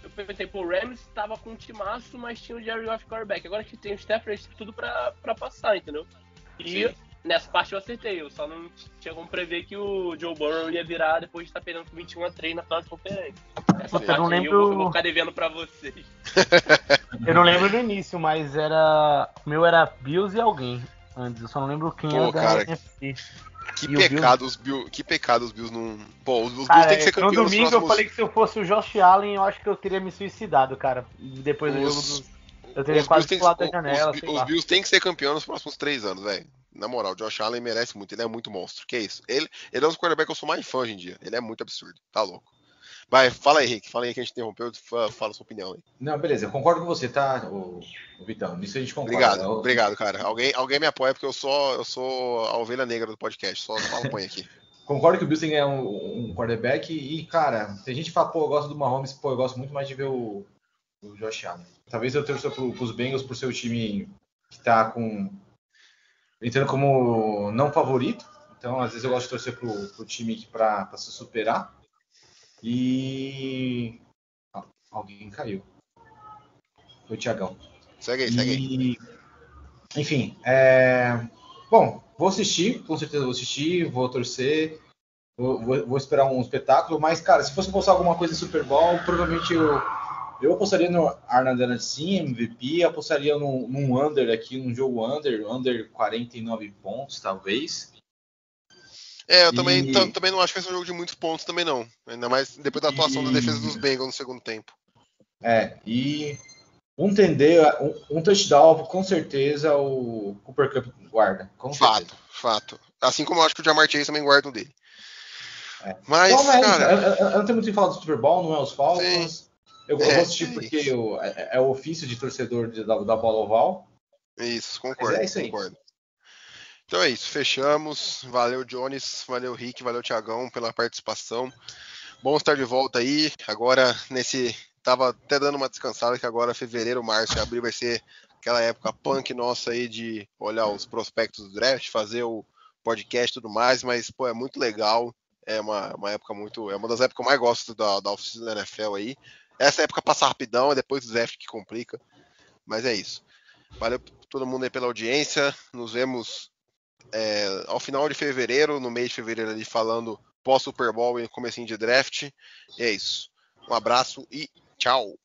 [SPEAKER 5] eu pensei, pô, o Rams tava com um timaço, mas tinha o Jerry Goff quarterback. Agora que tem o Stafford, tem tudo pra, pra passar, entendeu? E
[SPEAKER 3] Sim.
[SPEAKER 5] nessa parte eu acertei. Eu só não tinha como prever que o Joe Burrow ia virar depois de estar perdendo com 21 a 3 na final de conferência. Essa
[SPEAKER 3] Sim.
[SPEAKER 5] parte
[SPEAKER 4] Eu não
[SPEAKER 5] aí eu vou, eu
[SPEAKER 4] lembro-
[SPEAKER 5] vou ficar devendo pra vocês. *laughs*
[SPEAKER 4] Eu não lembro do início, mas era. O meu era Bills e alguém antes. Eu só não lembro quem
[SPEAKER 3] Pô,
[SPEAKER 4] era da
[SPEAKER 3] cara,
[SPEAKER 4] NFC.
[SPEAKER 3] Que
[SPEAKER 4] E
[SPEAKER 3] pecado os Bills. Que pecado os Bills não. Bom, os Bills
[SPEAKER 4] Cara,
[SPEAKER 3] têm que ser
[SPEAKER 4] no
[SPEAKER 3] campeões nos
[SPEAKER 4] domingo eu
[SPEAKER 3] próximos.
[SPEAKER 4] falei que se eu fosse o Josh Allen, eu acho que eu teria me suicidado, cara. Depois do
[SPEAKER 3] Os-
[SPEAKER 4] jogo do. Eu teria
[SPEAKER 3] Os
[SPEAKER 4] quase
[SPEAKER 3] Bills,
[SPEAKER 4] pulado da
[SPEAKER 3] os-
[SPEAKER 4] janela,
[SPEAKER 3] os,
[SPEAKER 4] sei
[SPEAKER 3] os
[SPEAKER 4] lá.
[SPEAKER 3] Bills têm que ser campeão nos próximos três anos, velho. Na moral, o Josh Allen merece muito, ele é muito monstro. Que isso? Ele, ele é um dos quarterbacks que eu sou mais fã hoje em dia. Ele é muito absurdo, tá louco. Vai, fala aí, Henrique. Fala aí que a gente interrompeu. fa- Fala a sua opinião aí.
[SPEAKER 6] Não, beleza, eu concordo com você, tá, o, Vitão? Nisso a gente concorda.
[SPEAKER 3] Obrigado,
[SPEAKER 6] Eu-
[SPEAKER 3] obrigado, cara. Alguém, alguém me apoia porque eu sou, eu sou a ovelha negra do podcast. Só fala põe aqui. *laughs*
[SPEAKER 6] Concordo que o que ganhar um, um quarterback e, cara, tem gente que fala, pô, eu gosto do Mahomes, pô, eu gosto muito mais de ver o, o Josh Allen. Talvez eu torça pro, pros Bengals por ser o time que tá com... entrando como não favorito, então às vezes eu gosto de torcer pro, pro time pra se superar. E... Ah, alguém caiu. Foi o Thiagão.
[SPEAKER 3] Segue aí, segue aí.
[SPEAKER 6] E, enfim, é... bom, vou assistir, com certeza vou assistir, vou torcer, vou, vou- vou esperar um espetáculo, mas, cara, se fosse postar alguma coisa em Super Bowl, provavelmente eu, eu apostaria no Arnold sim, MVP, apostaria num, num under aqui, num jogo under, under 49 pontos, talvez.
[SPEAKER 3] É, eu também,
[SPEAKER 6] E-
[SPEAKER 3] tam- também não acho que vai ser um jogo de muitos pontos também não. Ainda mais depois da atuação da
[SPEAKER 6] E-
[SPEAKER 3] defesa dos Bengals no segundo tempo.
[SPEAKER 6] É, e um tender, um, um touchdown, com certeza o Cooper Cup guarda. Com
[SPEAKER 3] fato,
[SPEAKER 6] certeza.
[SPEAKER 3] fato. Assim como eu acho que o Jamar Chase também guarda um dele.
[SPEAKER 6] É.
[SPEAKER 3] Mas,
[SPEAKER 6] Então, mas,
[SPEAKER 3] cara,
[SPEAKER 6] eu, eu- eu não tenho muito o que falar do Super Bowl, não é os Falcons. Eu, eu
[SPEAKER 3] É,
[SPEAKER 6] vou assistir
[SPEAKER 3] é
[SPEAKER 6] porque eu- é, é o ofício de torcedor de- da, da bola oval.
[SPEAKER 3] isso, concordo,
[SPEAKER 6] é isso aí.
[SPEAKER 3] concordo. Então é isso, fechamos. Valeu, Jones, valeu, Rick, valeu, Tiagão, pela participação. Bom estar de volta aí. Agora, nesse. Tava até dando uma descansada, que agora fevereiro, março e abril vai ser aquela época punk nossa aí de olhar os prospectos do draft, fazer o podcast e tudo mais, mas, pô, é muito legal. É uma, uma época muito. É uma das épocas que eu mais gosto da, da oficina da NFL aí. Essa época passa rapidão, é depois do draft que complica. Mas é isso. Valeu todo mundo aí pela audiência. Nos vemos é, ao final de fevereiro, no mês de fevereiro ali, falando pós-Super Bowl e comecinho de draft. E é isso. Um abraço e tchau.